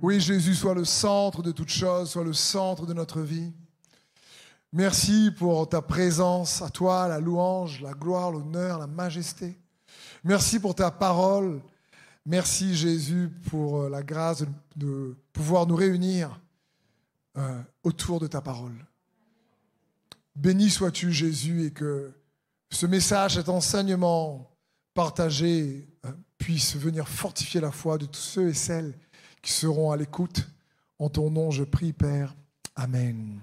Oui, Jésus, soit le centre de toute chose, soit le centre de notre vie. Merci pour ta présence, à toi la louange, la gloire, l'honneur, la majesté. Merci pour ta parole. Merci Jésus pour euh, la grâce de pouvoir nous réunir euh, autour de ta parole. Béni sois-tu Jésus et que ce message, cet enseignement partagé euh, puisse venir fortifier la foi de tous ceux et celles qui seront à l'écoute. En ton nom, je prie, Père. Amen.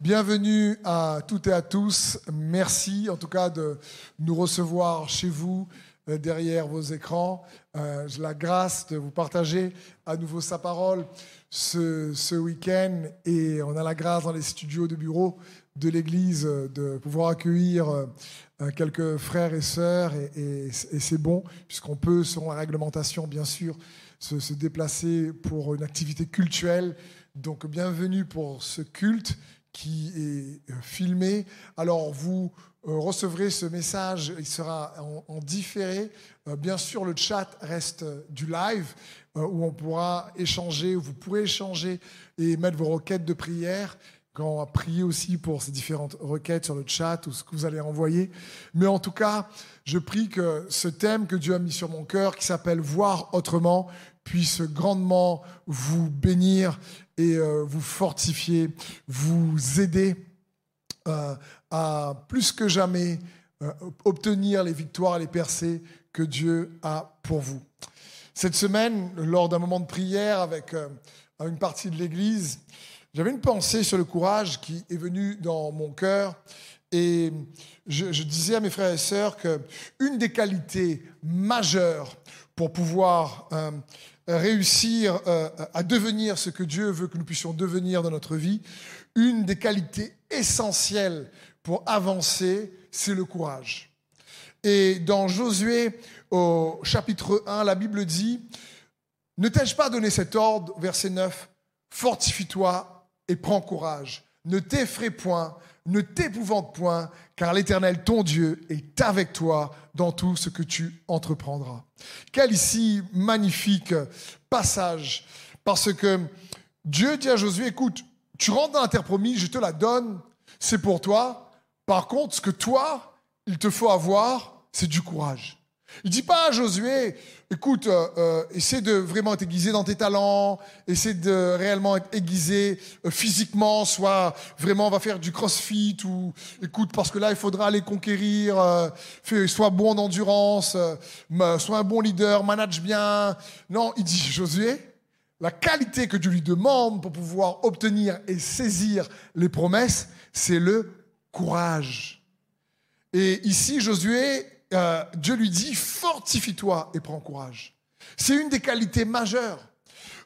Bienvenue à toutes et à tous. Merci en tout cas de nous recevoir chez vous, euh, derrière vos écrans. Euh, j'ai la grâce de vous partager à nouveau sa parole ce, week-end et on a la grâce dans les studios de bureau de l'Église de pouvoir accueillir euh, quelques frères et sœurs et, et, et c'est bon puisqu'on peut, selon la réglementation bien sûr, se, déplacer pour une activité cultuelle. Donc bienvenue pour ce culte qui est euh, filmé. Alors vous euh, recevrez ce message, il sera en, en différé. Euh, bien sûr, le chat reste du live où on pourra échanger, vous pourrez échanger et mettre vos requêtes de prière quand on va prier aussi pour ces différentes requêtes sur le chat ou ce que vous allez envoyer. Mais en tout cas, je prie que ce thème que Dieu a mis sur mon cœur, qui s'appelle Voir autrement, puisse grandement vous bénir et euh, vous fortifier, vous aider euh, à plus que jamais euh, obtenir les victoires et les percées que Dieu a pour vous. Cette semaine, lors d'un moment de prière avec une partie de l'Église, j'avais une pensée sur le courage qui est venue dans mon cœur et je, disais à mes frères et sœurs que une des qualités majeures pour pouvoir réussir euh, à devenir ce que Dieu veut que nous puissions devenir dans notre vie, une des qualités essentielles pour avancer, c'est le courage. Et dans Josué au chapitre 1, la Bible dit, ne t'ai-je pas donné cet ordre, verset 9, fortifie-toi et prends courage, ne t'effraie point, ne t'épouvante point, car l'Éternel, ton Dieu, est avec toi dans tout ce que tu entreprendras. Quel ici magnifique passage, parce que Dieu dit à Josué, écoute, tu rentres dans la terre promise, je te la donne, c'est pour toi. Par contre, ce que toi, il te faut avoir, c'est du courage. Il dit pas à Josué, écoute, euh, euh, essaie de vraiment être aiguisé dans tes talents, essaie de réellement être aiguisé euh, physiquement, soit vraiment va faire du crossfit ou écoute parce que là il faudra aller conquérir, fais, sois bon en endurance, sois un bon leader, manage bien. Non, il dit Josué, la qualité que Dieu lui demande pour pouvoir obtenir et saisir les promesses, c'est le courage. Et ici Josué euh, Dieu lui dit, fortifie-toi et prends courage. C'est une des qualités majeures.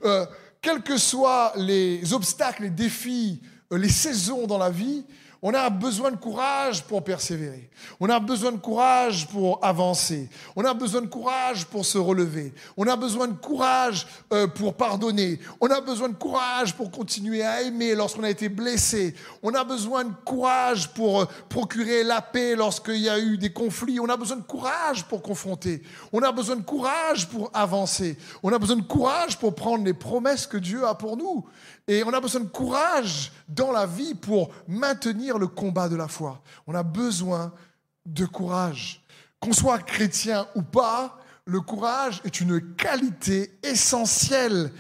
Euh, quels que soient les obstacles, les défis, euh, les saisons dans la vie, on a besoin de courage pour persévérer. On a besoin de courage pour avancer. On a besoin de courage pour se relever. On a besoin de courage euh, pour pardonner. On a besoin de courage pour continuer à aimer lorsqu'on a été blessé. On a besoin de courage pour euh, procurer la paix lorsqu'il y a eu des conflits. On a besoin de courage pour confronter. On a besoin de courage pour avancer. On a besoin de courage pour prendre les promesses que Dieu a pour nous. Et on a besoin de courage dans la vie pour maintenir le combat de la foi. On a besoin de courage. Qu'on soit chrétien ou pas, le courage est une qualité essentielle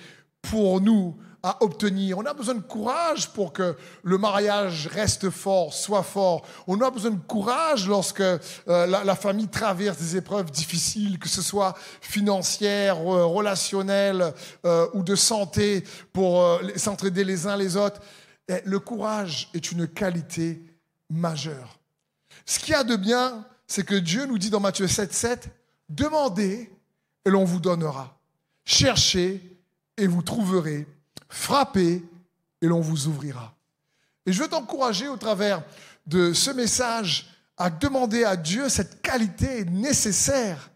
pour nous à obtenir. On a besoin de courage pour que le mariage reste fort, soit fort. On a besoin de courage lorsque euh, la, famille traverse des épreuves difficiles, que ce soit financières, relationnelles euh, ou de santé, pour euh, s'entraider les uns les autres. Et le courage est une qualité majeure. Ce qu'il y a de bien, c'est que Dieu nous dit dans Matthieu 7, 7, demandez et l'on vous donnera. Cherchez et vous trouverez frappez et l'on vous ouvrira. Et je veux t'encourager au travers de ce message à demander à Dieu cette qualité nécessaire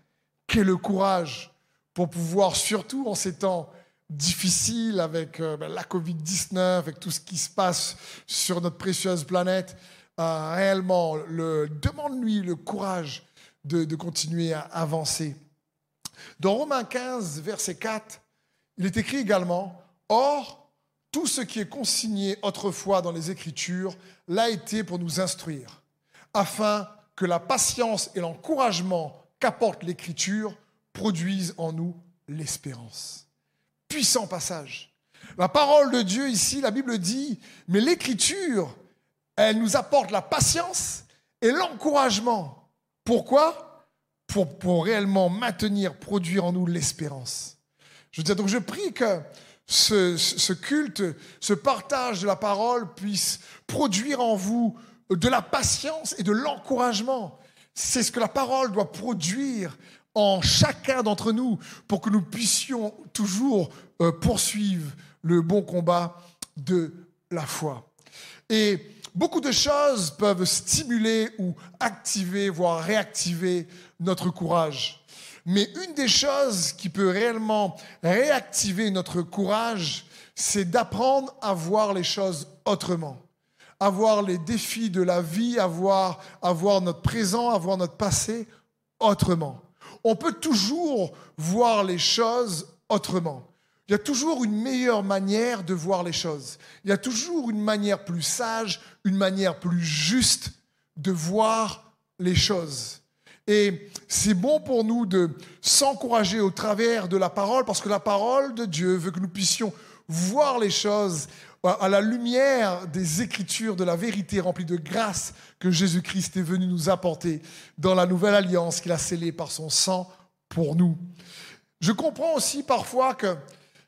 qu'est le courage pour pouvoir, surtout en ces temps difficiles avec euh, la Covid-19, avec tout ce qui se passe sur notre précieuse planète, euh, réellement, le, demande-lui le courage de, de continuer à avancer. Dans Romains 15, verset 4, il est écrit également, Or, tout ce qui est consigné autrefois dans les Écritures l'a été pour nous instruire, afin que la patience et l'encouragement qu'apporte l'Écriture produisent en nous l'espérance. Puissant passage. La parole de Dieu ici, la Bible dit, mais l'Écriture, elle nous apporte la patience et l'encouragement. Pourquoi? Pour, pour réellement maintenir, produire en nous l'espérance. Je veux dire, donc je prie que ce, ce, culte, ce partage de la parole puisse produire en vous de la patience et de l'encouragement. C'est ce que la parole doit produire en chacun d'entre nous pour que nous puissions toujours euh, poursuivre le bon combat de la foi. Et beaucoup de choses peuvent stimuler ou activer, voire réactiver notre courage. Mais une des choses qui peut réellement réactiver notre courage, c'est d'apprendre à voir les choses autrement, à voir les défis de la vie, à voir, à voir notre présent, à voir notre passé autrement. On peut toujours voir les choses autrement. Il y a toujours une meilleure manière de voir les choses. Il y a toujours une manière plus sage, une manière plus juste de voir les choses. Et c'est bon pour nous de s'encourager au travers de la parole, parce que la parole de Dieu veut que nous puissions voir les choses à la lumière des écritures, de la vérité remplie de grâce que Jésus-Christ est venu nous apporter dans la nouvelle alliance qu'il a scellée par son sang pour nous. Je comprends aussi parfois qu'il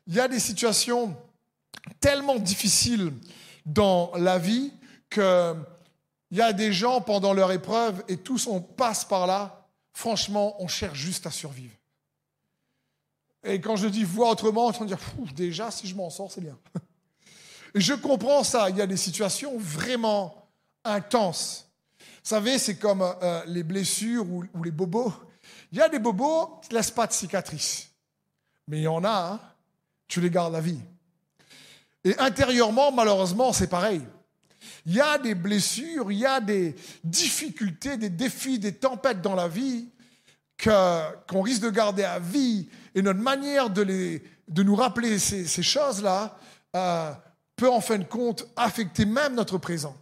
y a des situations tellement difficiles dans la vie que il y a des gens pendant leur épreuve et tous on passe par là. Franchement, on cherche juste à survivre. Et quand je dis voir autrement, je veux dire, déjà, si je m'en sors, c'est bien. Je comprends ça. Il y a des situations vraiment intenses. Vous savez, c'est comme euh, les blessures ou, les bobos. Il y a des bobos qui ne laissent pas de cicatrices. Mais il y en a, hein, tu les gardes la vie. Et intérieurement, malheureusement, c'est pareil. Il y a des blessures, il y a des difficultés, des défis, des tempêtes dans la vie qu'on risque de garder à vie. Et notre manière de nous rappeler ces, choses-là euh, peut en fin de compte affecter même notre présent.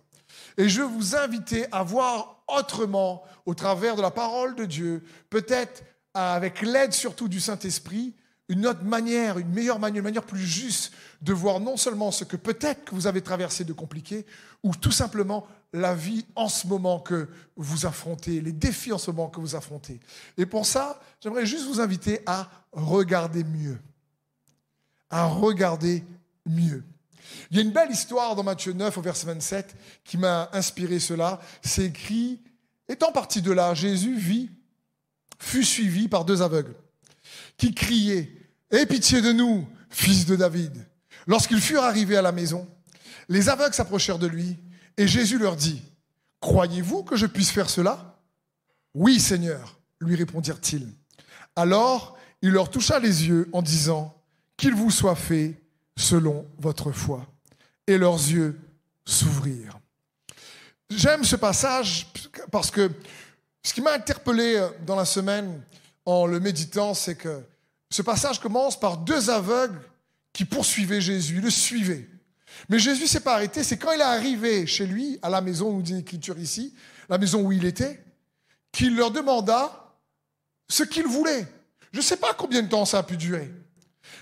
Et je veux vous inviter à voir autrement au travers de la parole de Dieu, peut-être avec l'aide surtout du Saint-Esprit, une autre manière, une meilleure manière, une manière plus juste de voir non seulement ce que peut-être que vous avez traversé de compliqué, ou tout simplement la vie en ce moment que vous affrontez, les défis en ce moment que vous affrontez. Et pour ça, j'aimerais juste vous inviter à regarder mieux. À regarder mieux. Il y a une belle histoire dans Matthieu 9 au verset 27 qui m'a inspiré cela. C'est écrit, étant parti de là, Jésus vit, fut suivi par deux aveugles qui criaient Aie pitié de nous, fils de David. Lorsqu'ils furent arrivés à la maison, les aveugles s'approchèrent de lui et Jésus leur dit Croyez-vous que je puisse faire cela Oui, Seigneur, lui répondirent-ils. Alors il leur toucha les yeux en disant Qu'il vous soit fait selon votre foi. Et leurs yeux s'ouvrirent. J'aime ce passage parce que ce qui m'a interpellé dans la semaine en le méditant, c'est que ce passage commence par deux aveugles qui poursuivaient Jésus, le suivaient. Mais Jésus s'est pas arrêté, c'est quand il est arrivé chez lui, à la maison, nous dit l'Écriture ici, la maison où il était, qu'il leur demanda ce qu'ils voulaient. Je ne sais pas combien de temps ça a pu durer.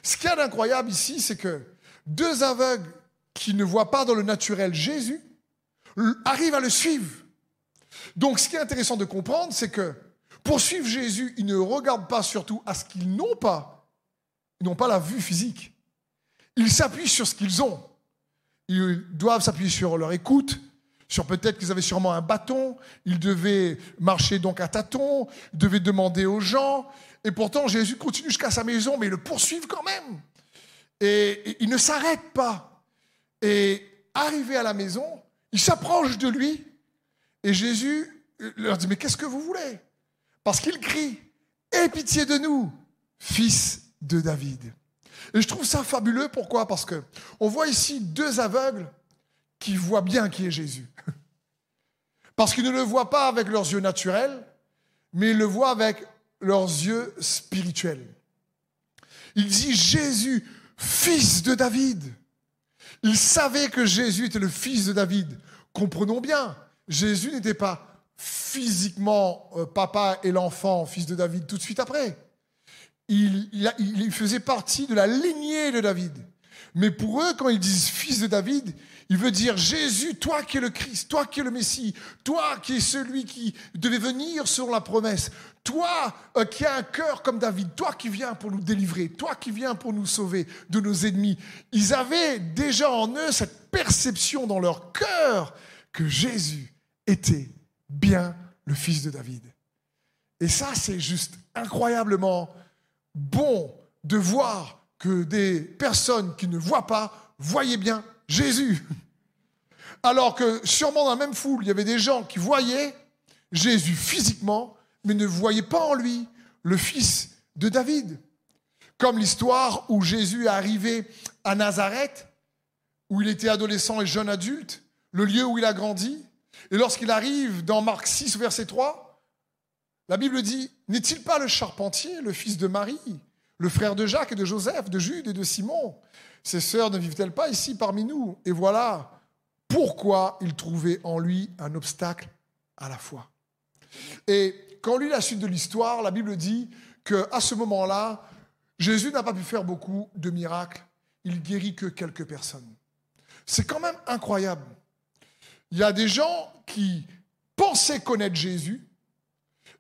Ce qu'il y a d'incroyable ici, c'est que deux aveugles qui ne voient pas dans le naturel Jésus arrivent à le suivre. Donc ce qui est intéressant de comprendre, c'est que pour suivre Jésus, ils ne regardent pas surtout à ce qu'ils n'ont pas. Ils n'ont pas la vue physique. Ils s'appuient sur ce qu'ils ont. Ils doivent s'appuyer sur leur écoute, sur peut-être qu'ils avaient sûrement un bâton, ils devaient marcher donc à tâtons, ils devaient demander aux gens. Et pourtant, Jésus continue jusqu'à sa maison, mais ils le poursuivent quand même. Et, ils ne s'arrêtent pas. Et arrivé à la maison, ils s'approchent de lui. Et Jésus leur dit, mais qu'est-ce que vous voulez? Parce qu'il crie, aie pitié de nous, fils de David. Et je trouve ça fabuleux. Pourquoi? Parce que on voit ici deux aveugles qui voient bien qui est Jésus. Parce qu'ils ne le voient pas avec leurs yeux naturels, mais ils le voient avec leurs yeux spirituels. Il dit Jésus, fils de David. Il savait que Jésus était le fils de David. Comprenons bien, Jésus n'était pas physiquement euh, papa et l'enfant, fils de David, tout de suite après. Il, il, faisait partie de la lignée de David. Mais pour eux, quand ils disent fils de David, il veut dire Jésus, toi qui es le Christ, toi qui es le Messie, toi qui es celui qui devait venir sur la promesse, toi euh, qui as un cœur comme David, toi qui viens pour nous délivrer, toi qui viens pour nous sauver de nos ennemis. Ils avaient déjà en eux cette perception dans leur cœur que Jésus était bien le fils de David. Et ça, c'est juste incroyablement bon de voir que des personnes qui ne voient pas voyaient bien Jésus. Alors que sûrement dans la même foule, il y avait des gens qui voyaient Jésus physiquement, mais ne voyaient pas en lui le fils de David. Comme l'histoire où Jésus est arrivé à Nazareth, où il était adolescent et jeune adulte, le lieu où il a grandi. Et lorsqu'il arrive dans Marc 6, verset 3, la Bible dit, n'est-il pas le charpentier, le fils de Marie, le frère de Jacques et de Joseph, de Jude et de Simon Ses sœurs ne vivent-elles pas ici parmi nous? Et voilà pourquoi il trouvait en lui un obstacle à la foi. Et quand on lit la suite de l'histoire, la Bible dit qu'à ce moment-là, Jésus n'a pas pu faire beaucoup de miracles. Il guérit que quelques personnes. C'est quand même incroyable. Il y a des gens qui pensaient connaître Jésus,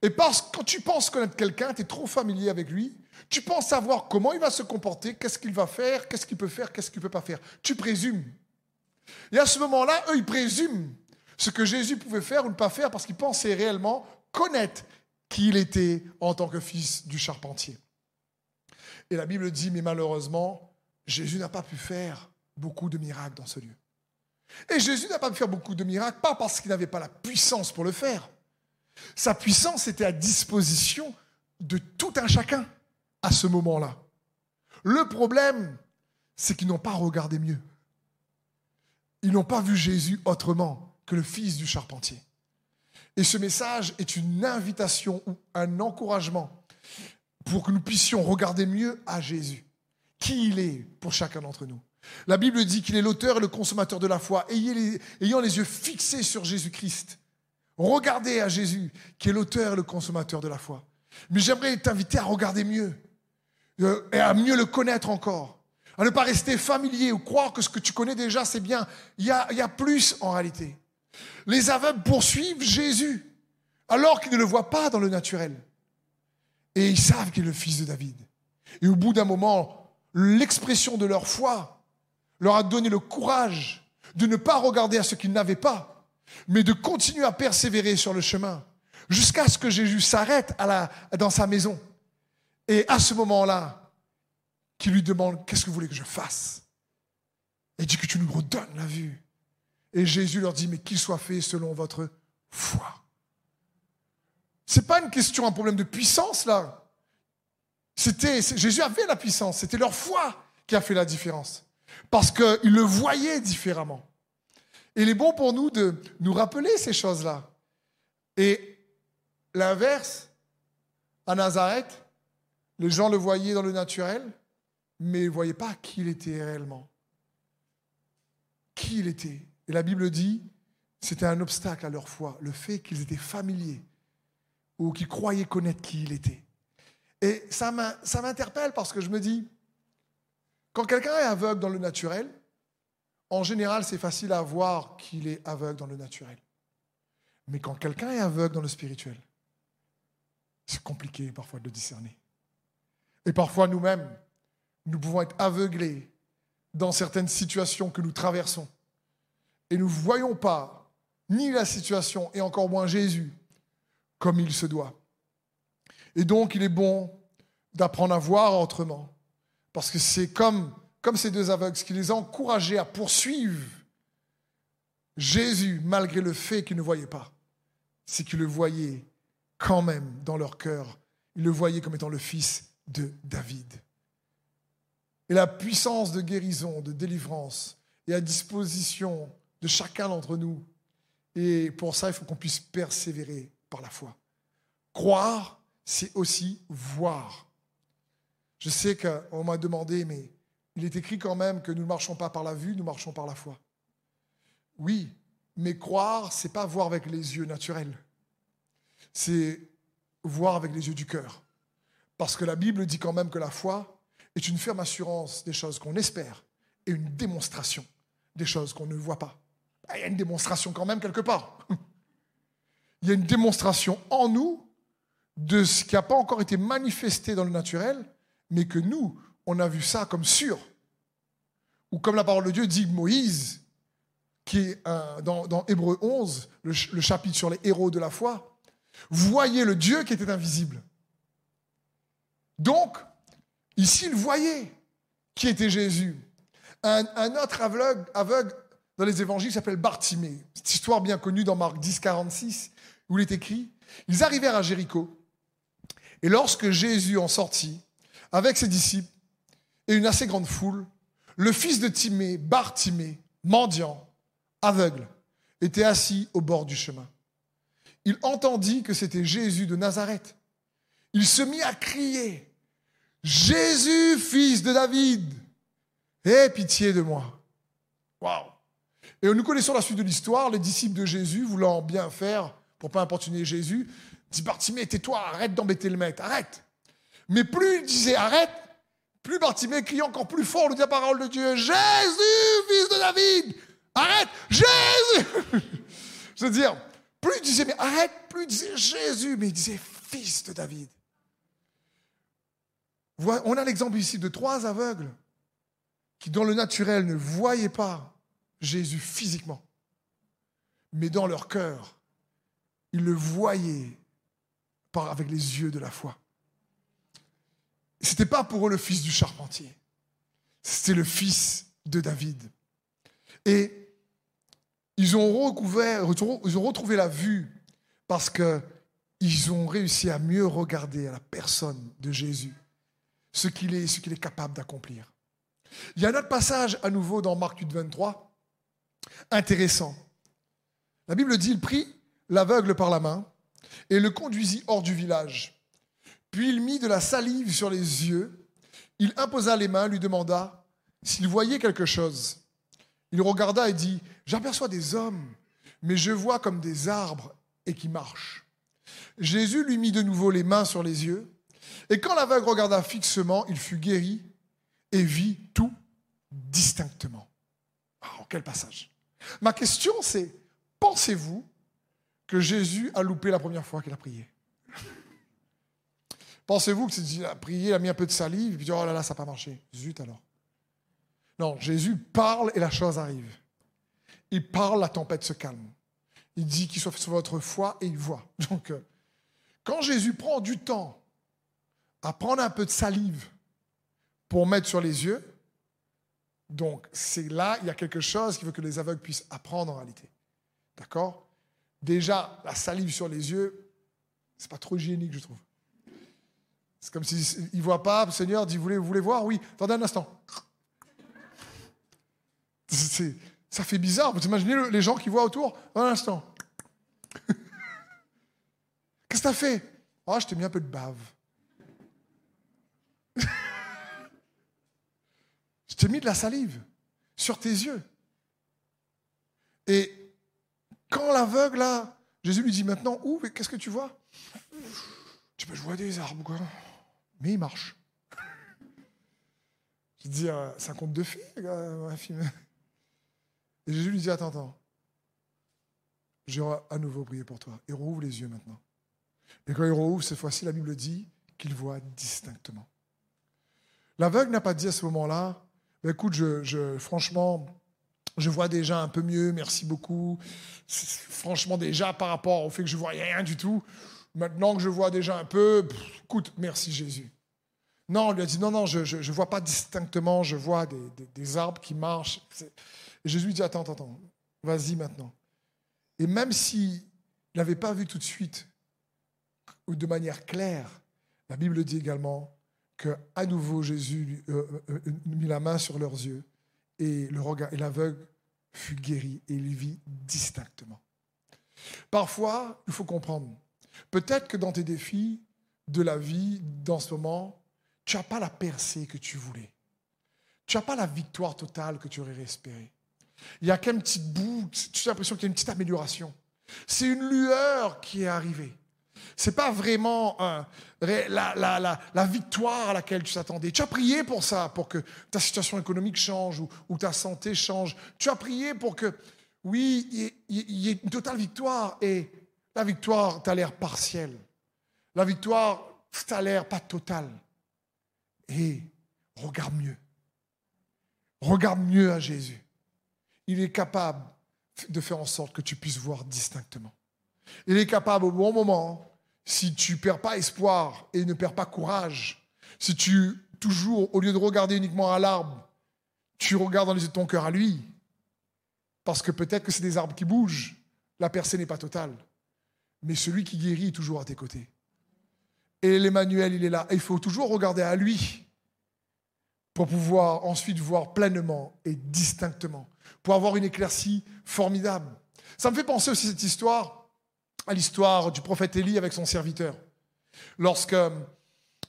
et parce que quand tu penses connaître quelqu'un, tu es trop familier avec lui, tu penses savoir comment il va se comporter, qu'est-ce qu'il va faire, qu'est-ce qu'il peut faire, qu'est-ce qu'il ne peut pas faire. Tu présumes. Et à ce moment-là, eux, ils présument ce que Jésus pouvait faire ou ne pas faire parce qu'ils pensaient réellement connaître qui il était en tant que fils du charpentier. Et la Bible dit, mais malheureusement, Jésus n'a pas pu faire beaucoup de miracles dans ce lieu. Et Jésus n'a pas pu faire beaucoup de miracles, pas parce qu'il n'avait pas la puissance pour le faire. Sa puissance était à disposition de tout un chacun à ce moment-là. Le problème, c'est qu'ils n'ont pas regardé mieux. Ils n'ont pas vu Jésus autrement que le fils du charpentier. Et ce message est une invitation ou un encouragement pour que nous puissions regarder mieux à Jésus, qui il est pour chacun d'entre nous. La Bible dit qu'il est l'auteur et le consommateur de la foi. ayant les yeux fixés sur Jésus-Christ, regardez à Jésus, qui est l'auteur et le consommateur de la foi. Mais j'aimerais t'inviter à regarder mieux euh, et à mieux le connaître encore. À ne pas rester familier ou croire que ce que tu connais déjà, c'est bien. Il y, a, il y a plus en réalité. Les aveugles poursuivent Jésus alors qu'ils ne le voient pas dans le naturel. Et ils savent qu'il est le fils de David. Et au bout d'un moment, l'expression de leur foi leur a donné le courage de ne pas regarder à ce qu'ils n'avaient pas, mais de continuer à persévérer sur le chemin jusqu'à ce que Jésus s'arrête dans sa maison. Et à ce moment-là, qui lui demande Qu'est-ce que vous voulez que je fasse? Et dit que tu nous redonnes la vue. Et Jésus leur dit Mais qu'il soit fait selon votre foi. Ce n'est pas une question, un problème de puissance là. C'était, Jésus avait la puissance, c'était leur foi qui a fait la différence parce qu'ils le voyaient différemment. Et il est bon pour nous de nous rappeler ces choses-là. Et l'inverse, à Nazareth, les gens le voyaient dans le naturel, mais ils ne voyaient pas qui il était réellement. Qui il était. Et la Bible dit, c'était un obstacle à leur foi, le fait qu'ils étaient familiers ou qu'ils croyaient connaître qui il était. Et ça m'interpelle parce que je me dis, quand quelqu'un est aveugle dans le naturel, en général, c'est facile à voir qu'il est aveugle dans le naturel. Mais quand quelqu'un est aveugle dans le spirituel, c'est compliqué parfois de le discerner. Et parfois nous-mêmes, nous pouvons être aveuglés dans certaines situations que nous traversons. Et nous ne voyons pas ni la situation, et encore moins Jésus, comme il se doit. Et donc, il est bon d'apprendre à voir autrement, parce que c'est comme, ces deux aveugles, ce qui les a encouragés à poursuivre Jésus, malgré le fait qu'ils ne voyaient pas, c'est qu'ils le voyaient quand même dans leur cœur. Ils le voyaient comme étant le fils de David. Et la puissance de guérison, de délivrance est à disposition de chacun d'entre nous. Et pour ça, il faut qu'on puisse persévérer par la foi. Croire, c'est aussi voir. Je sais qu'on m'a demandé, mais il est écrit quand même que nous ne marchons pas par la vue, nous marchons par la foi. Oui, mais croire, c'est pas voir avec les yeux naturels. C'est voir avec les yeux du cœur. Parce que la Bible dit quand même que la foi est une ferme assurance des choses qu'on espère et une démonstration des choses qu'on ne voit pas. Ah, il y a une démonstration quand même quelque part. Il y a une démonstration en nous de ce qui n'a pas encore été manifesté dans le naturel, mais que nous, on a vu ça comme sûr. Ou comme la parole de Dieu dit Moïse, qui est dans, dans Hébreu 11, le, chapitre sur les héros de la foi, voyait le Dieu qui était invisible. Donc, ici, il voyait qui était Jésus. Un, autre aveugle, aveugle, dans les évangiles s'appelle Bartimée. Cette histoire bien connue dans Marc 10, 46, où il est écrit Ils arrivèrent à Jéricho. Et lorsque Jésus en sortit, avec ses disciples et une assez grande foule, le fils de Timée, Bartimée, mendiant, aveugle, était assis au bord du chemin. Il entendit que c'était Jésus de Nazareth. Il se mit à crier Jésus, fils de David, aie pitié de moi. Waouh Et nous connaissons la suite de l'histoire. Les disciples de Jésus, voulant bien faire pour pas importuner Jésus, dit Bartimée, tais-toi, arrête d'embêter le maître, arrête. Mais plus il disait arrête, plus Bartimée criait encore plus fort le la parole de Dieu Jésus, fils de David, arrête, Jésus Je veux dire, plus il disait mais arrête, plus il disait Jésus, mais il disait fils de David. On a l'exemple ici de trois aveugles qui, dans le naturel, ne voyaient pas Jésus physiquement, mais dans leur cœur, ils le voyaient avec les yeux de la foi. Ce n'était pas pour eux le fils du charpentier, c'était le fils de David. Et ils ont, ils ont retrouvé la vue parce qu'ils ont réussi à mieux regarder à la personne de Jésus ce qu'il est, ce qu'il est capable d'accomplir. Il y a un autre passage à nouveau dans Marc 8, 23, intéressant. La Bible dit, il prit l'aveugle par la main et le conduisit hors du village. Puis il mit de la salive sur les yeux, il imposa les mains, lui demanda s'il voyait quelque chose. Il regarda et dit, j'aperçois des hommes, mais je vois comme des arbres et qui marchent. Jésus lui mit de nouveau les mains sur les yeux. Et quand l'aveugle regarda fixement, il fut guéri et vit tout distinctement. Oh, quel passage. Ma question c'est, pensez-vous que Jésus a loupé la première fois qu'il a prié? Pensez-vous qu'il a prié, il a mis un peu de salive, et puis oh là là, ça n'a pas marché. Zut alors. Non, Jésus parle et la chose arrive. Il parle, la tempête se calme. Il dit qu'il soit sur votre foi et il voit. Donc, euh, quand Jésus prend du temps à prendre un peu de salive pour mettre sur les yeux. Donc, c'est là, il y a quelque chose qui veut que les aveugles puissent apprendre en réalité. D'accord? Déjà, la salive sur les yeux, c'est pas trop hygiénique, je trouve. C'est comme s'il ne voit pas, le Seigneur dit, vous voulez, vous voulez voir? Oui, attendez un instant. ça fait bizarre. Vous imaginez les gens qui voient autour? Un instant. Qu'est-ce que tu as fait? Oh, je t'ai mis un peu de bave. Je t'ai mis de la salive sur tes yeux. Et quand l'aveugle, là, Jésus lui dit maintenant, où? Qu'est-ce que tu vois? Tu je vois des arbres, quoi. Mais il marche. Je dis, euh, c'est un conte de fées, un film. Et Jésus lui dit, attends, attends. Je vais à nouveau prier pour toi. Il rouvre les yeux maintenant. Et quand il rouvre, cette fois-ci, la Bible dit qu'il voit distinctement. L'aveugle n'a pas dit à ce moment-là, bah, écoute, je, franchement, je vois déjà un peu mieux, merci beaucoup. Franchement, déjà par rapport au fait que je ne vois rien du tout, maintenant que je vois déjà un peu, écoute, merci Jésus. Non, on lui a dit, non, non, je ne vois pas distinctement, je vois des, arbres qui marchent. Et Jésus lui dit, attends, attends, attends, vas-y maintenant. Et même s'il n'avait pas vu tout de suite, ou de manière claire, la Bible dit également que à nouveau Jésus euh, euh, euh, mit la main sur leurs yeux et le regard et l'aveugle fut guéri et il vit distinctement. Parfois, il faut comprendre. Peut-être que dans tes défis de la vie, dans ce moment, tu n'as pas la percée que tu voulais. Tu n'as pas la victoire totale que tu aurais espérée. Il y a qu'un petit bout, tu as l'impression qu'il y a une petite amélioration. C'est une lueur qui est arrivée. Ce n'est pas vraiment la, victoire à laquelle tu t'attendais. Tu as prié pour ça, pour que ta situation économique change ou, ta santé change. Tu as prié pour que, oui, il y, ait une totale victoire. Et la victoire, tu as l'air partielle. La victoire, tu as l'air pas totale. Et regarde mieux. Regarde mieux à Jésus. Il est capable de faire en sorte que tu puisses voir distinctement. Il est capable au bon moment, si tu perds pas espoir et ne perds pas courage, si tu, toujours, au lieu de regarder uniquement à l'arbre, tu regardes dans les yeux de ton cœur à lui, parce que peut-être que c'est des arbres qui bougent, la percée n'est pas totale, mais celui qui guérit est toujours à tes côtés. Et l'Emmanuel, il est là. Il faut toujours regarder à lui pour pouvoir ensuite voir pleinement et distinctement, pour avoir une éclaircie formidable. Ça me fait penser aussi cette histoire à l'histoire du prophète Élie avec son serviteur. Lorsque euh,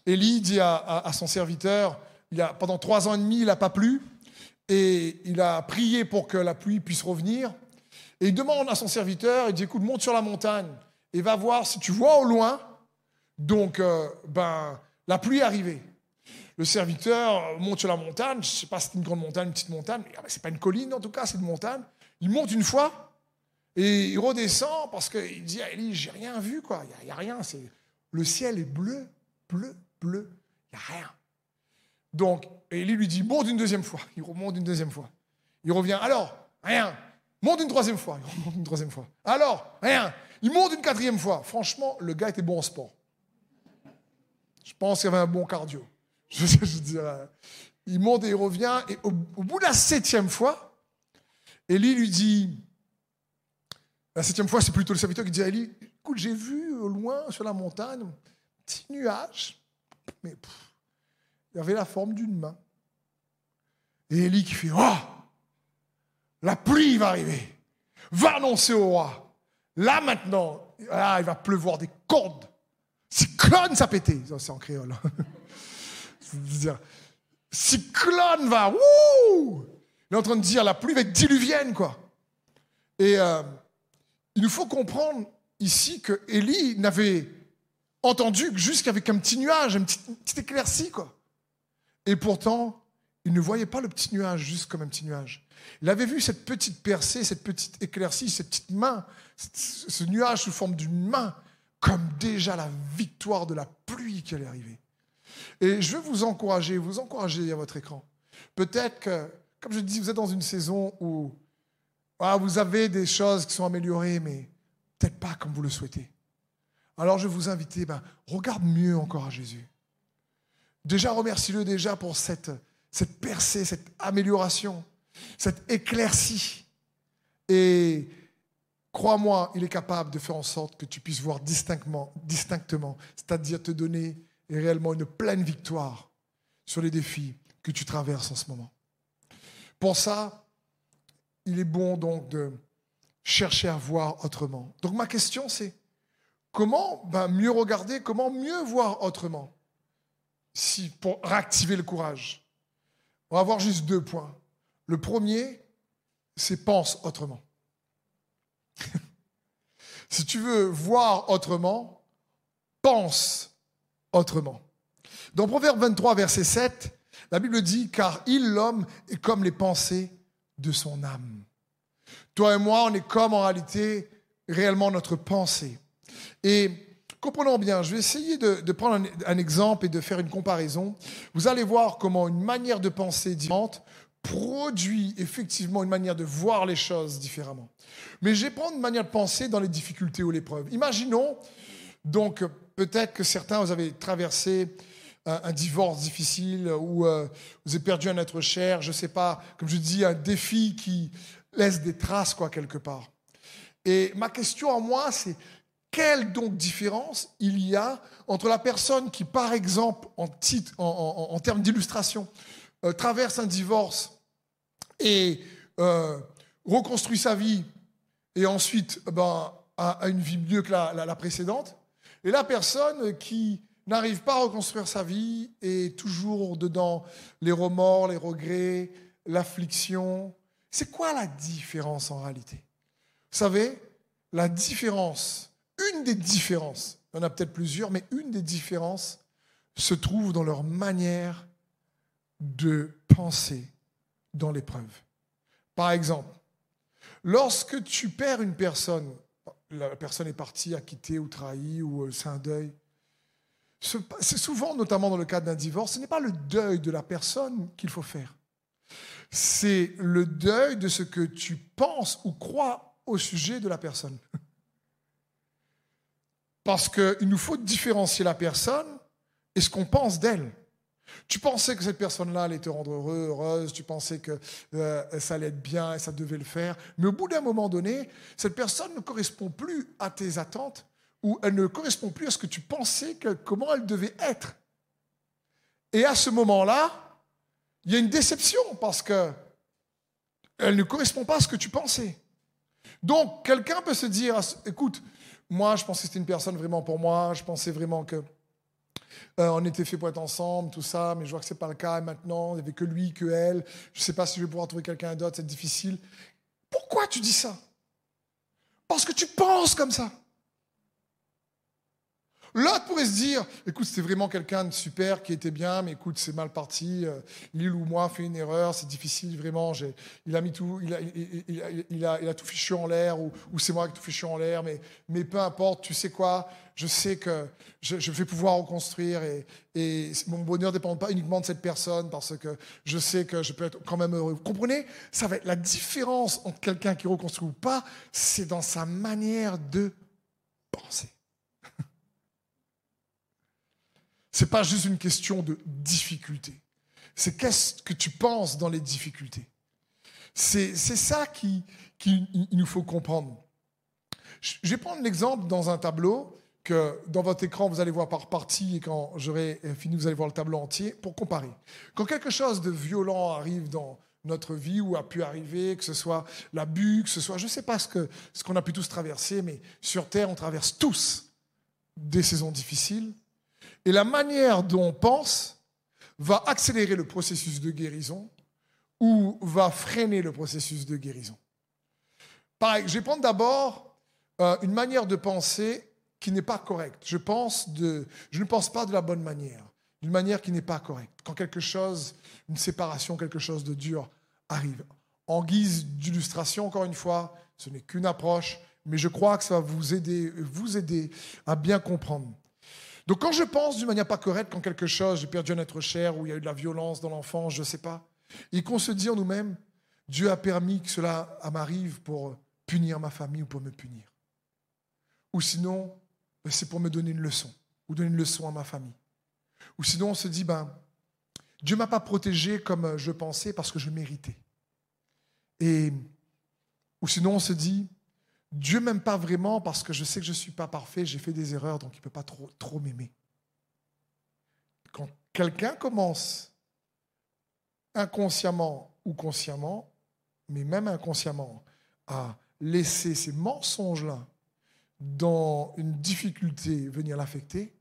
Élie dit à, son serviteur, il a, pendant trois ans et demi, il n'a pas plu, et il a prié pour que la pluie puisse revenir. Et il demande à son serviteur, il dit, écoute, monte sur la montagne et va voir si tu vois au loin. Donc, euh, ben, la pluie est arrivée. Le serviteur monte sur la montagne, je ne sais pas si c'est une grande montagne, une petite montagne, mais ah ben, ce n'est pas une colline en tout cas, c'est une montagne. Il monte une fois, et il redescend parce qu'il dit à Élie, j'ai rien vu, quoi. Il n'y a, rien. C'est, le ciel est bleu, bleu, bleu. Il n'y a rien. Donc, Élie lui dit, monte une deuxième fois. Il remonte une deuxième fois. Il revient, alors, rien. Monte une troisième fois. Il remonte une troisième fois. Alors, rien. Il monte une quatrième fois. Franchement, le gars était bon en sport. Je pense qu'il avait un bon cardio. Je, je, il monte et il revient. Et au, au bout de la septième fois, Élie lui dit, la septième fois, c'est plutôt le serviteur qui dit à Élie, écoute, j'ai vu au loin sur la montagne un petit nuage, mais il avait la forme d'une main. Et Élie qui fait, oh, la pluie va arriver, va annoncer au roi. Là maintenant, il va pleuvoir des cordes. Cyclone, ça pété. C'est en créole. Hein. dire, cyclone va, Il est en train de dire, la pluie va être diluvienne, quoi. Et euh, il nous faut comprendre ici que Élie n'avait entendu que juste qu'avec un petit nuage, un petit, éclaircie, quoi. Et pourtant, il ne voyait pas le petit nuage juste comme un petit nuage. Il avait vu cette petite percée, cette petite éclaircie, cette petite main, ce nuage sous forme d'une main, comme déjà la victoire de la pluie qui allait arriver. Et je veux vous encourager, vous encourager à votre écran. Peut-être que, comme je dis, vous êtes dans une saison où ah, vous avez des choses qui sont améliorées, mais peut-être pas comme vous le souhaitez. Alors je vous inviter, ben, regarde mieux encore à Jésus. Déjà, remercie-le déjà pour cette, cette percée, cette amélioration, cette éclaircie. Et crois-moi, il est capable de faire en sorte que tu puisses voir distinctement, distinctement c'est-à-dire te donner réellement une pleine victoire sur les défis que tu traverses en ce moment. Pour ça, il est bon donc de chercher à voir autrement. Donc ma question c'est, comment ben, mieux regarder, comment mieux voir autrement? Si, pour réactiver le courage On va voir juste deux points. Le premier, c'est pense autrement. si tu veux voir autrement, pense autrement. Dans Proverbe 23, verset 7, la Bible dit, car il, l'homme, est comme les pensées de son âme. Toi et moi, on est comme en réalité réellement notre pensée. Et comprenons bien, je vais essayer de, prendre un, exemple et de faire une comparaison. Vous allez voir comment une manière de penser différente produit effectivement une manière de voir les choses différemment. Mais je vais prendre une manière de penser dans les difficultés ou l'épreuve. Imaginons, donc peut-être que certains, vous avez traversé un, divorce difficile ou euh, vous avez perdu un être cher, je ne sais pas, comme je dis, un défi qui laisse des traces, quoi, quelque part. Et ma question à moi, c'est quelle donc différence il y a entre la personne qui, par exemple, en, titre, en, termes d'illustration, euh, traverse un divorce et euh, reconstruit sa vie et ensuite ben, a, une vie mieux que la, la précédente, et la personne qui n'arrive pas à reconstruire sa vie et toujours dedans les remords, les regrets, l'affliction. C'est quoi la différence en réalité? Vous savez, la différence, une des différences, il y en a peut-être plusieurs, mais une des différences se trouve dans leur manière de penser dans l'épreuve. Par exemple, lorsque tu perds une personne, la personne est partie, a quitté ou trahi, ou euh, c'est un deuil, c'est souvent, notamment dans le cadre d'un divorce, ce n'est pas le deuil de la personne qu'il faut faire. C'est le deuil de ce que tu penses ou crois au sujet de la personne. Parce qu'il nous faut différencier la personne et ce qu'on pense d'elle. Tu pensais que cette personne-là allait te rendre heureux, heureuse, tu pensais que euh, ça allait être bien et ça devait le faire, mais au bout d'un moment donné, cette personne ne correspond plus à tes attentes ou elle ne correspond plus à ce que tu pensais comment elle devait être. Et à ce moment-là, il y a une déception parce que elle ne correspond pas à ce que tu pensais. Donc, quelqu'un peut se dire, écoute, moi, je pensais que c'était une personne vraiment pour moi, je pensais vraiment que euh, on était fait pour être ensemble, tout ça, mais je vois que ce n'est pas le cas. Maintenant, il n'y avait que lui, que elle. Je ne sais pas si je vais pouvoir trouver quelqu'un d'autre, c'est difficile. Pourquoi tu dis ça? Parce que tu penses comme ça. L'autre pourrait se dire, écoute, c'était vraiment quelqu'un de super qui était bien, mais écoute, c'est mal parti. Euh, Lille ou moi fait une erreur, c'est difficile, vraiment. Il a mis tout, il a, tout fichu en l'air, ou, c'est moi qui ai tout fichu en l'air, mais, mais peu importe, tu sais quoi, je sais que je, vais pouvoir reconstruire et, et, mon bonheur ne dépend pas uniquement de cette personne parce que je sais que je peux être quand même heureux. Vous comprenez? Ça va être la différence entre quelqu'un qui reconstruit ou pas, c'est dans sa manière de penser. Ce n'est pas juste une question de difficulté. C'est qu'est-ce que tu penses dans les difficultés. C'est ça qu'il qui, nous faut comprendre. Je vais prendre l'exemple dans un tableau que dans votre écran, vous allez voir par partie et quand j'aurai fini, vous allez voir le tableau entier pour comparer. Quand quelque chose de violent arrive dans notre vie ou a pu arriver, que ce soit l'abus, que ce soit, je ne sais pas ce qu'on ce qu'on a pu tous traverser, mais sur Terre, on traverse tous des saisons difficiles et la manière dont on pense va accélérer le processus de guérison ou va freiner le processus de guérison. Pareil, je vais prendre d'abord euh, une manière de penser qui n'est pas correcte. Je, pense de, je ne pense pas de la bonne manière, d'une manière qui n'est pas correcte. Quand quelque chose, une séparation, quelque chose de dur arrive. En guise d'illustration, encore une fois, ce n'est qu'une approche, mais je crois que ça va vous aider, vous aider à bien comprendre. Donc quand je pense d'une manière pas correcte, quand quelque chose, j'ai perdu un être cher, ou il y a eu de la violence dans l'enfance, je ne sais pas, et qu'on se dit en nous-mêmes, Dieu a permis que cela m'arrive pour punir ma famille ou pour me punir. Ou sinon, ben, c'est pour me donner une leçon, ou donner une leçon à ma famille. Ou sinon, on se dit, ben, Dieu m'a pas protégé comme je pensais parce que je méritais. Et, ou sinon, on se dit, Dieu m'aime pas vraiment parce que je sais que je ne suis pas parfait, j'ai fait des erreurs, donc il ne peut pas trop, trop m'aimer. Quand quelqu'un commence inconsciemment ou consciemment, mais même inconsciemment, à laisser ces mensonges-là dans une difficulté venir l'affecter,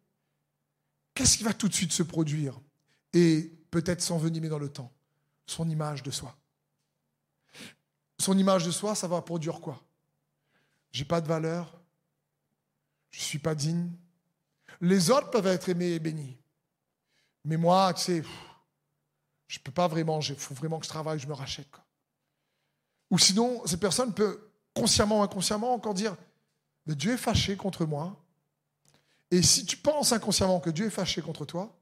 qu'est-ce qui va tout de suite se produire? Et peut-être s'envenimer dans le temps Son image de soi. Son image de soi, ça va produire quoi? J'ai pas de valeur, je ne suis pas digne. Les autres peuvent être aimés et bénis. Mais moi, tu sais, je ne peux pas vraiment, il faut vraiment que je travaille, je me rachète. Ou sinon, cette personne peut consciemment ou inconsciemment encore dire, mais Dieu est fâché contre moi. Et si tu penses inconsciemment que Dieu est fâché contre toi,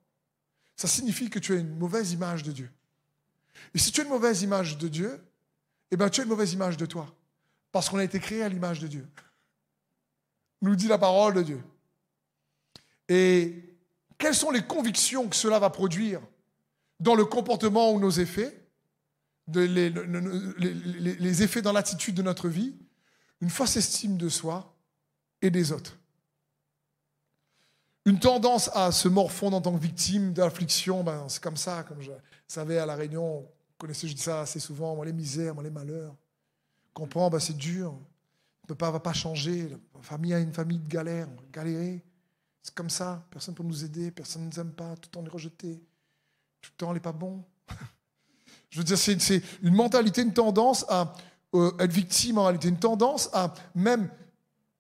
ça signifie que tu as une mauvaise image de Dieu. Et si tu as une mauvaise image de Dieu, eh bien, tu as une mauvaise image de toi. Parce qu'on a été créé à l'image de Dieu. Nous dit la parole de Dieu. Et quelles sont les convictions que cela va produire dans le comportement ou nos effets, les, effets dans l'attitude de notre vie, une fausse estime de soi et des autres. Une tendance à se morfondre en tant que victime d'affliction, ben, c'est comme ça, comme je savais à La Réunion, vous connaissez, je dis ça assez souvent, moi les misères, moi les malheurs comprend, bah, c'est dur. Papa ne va pas changer. La famille a une famille de galère, galérer. C'est comme ça, personne pour nous aider, personne ne nous aime pas, tout le temps on est rejeté, tout le temps on n'est pas bon. Je veux dire, c'est une mentalité, une tendance à euh, être victime en réalité, une tendance à même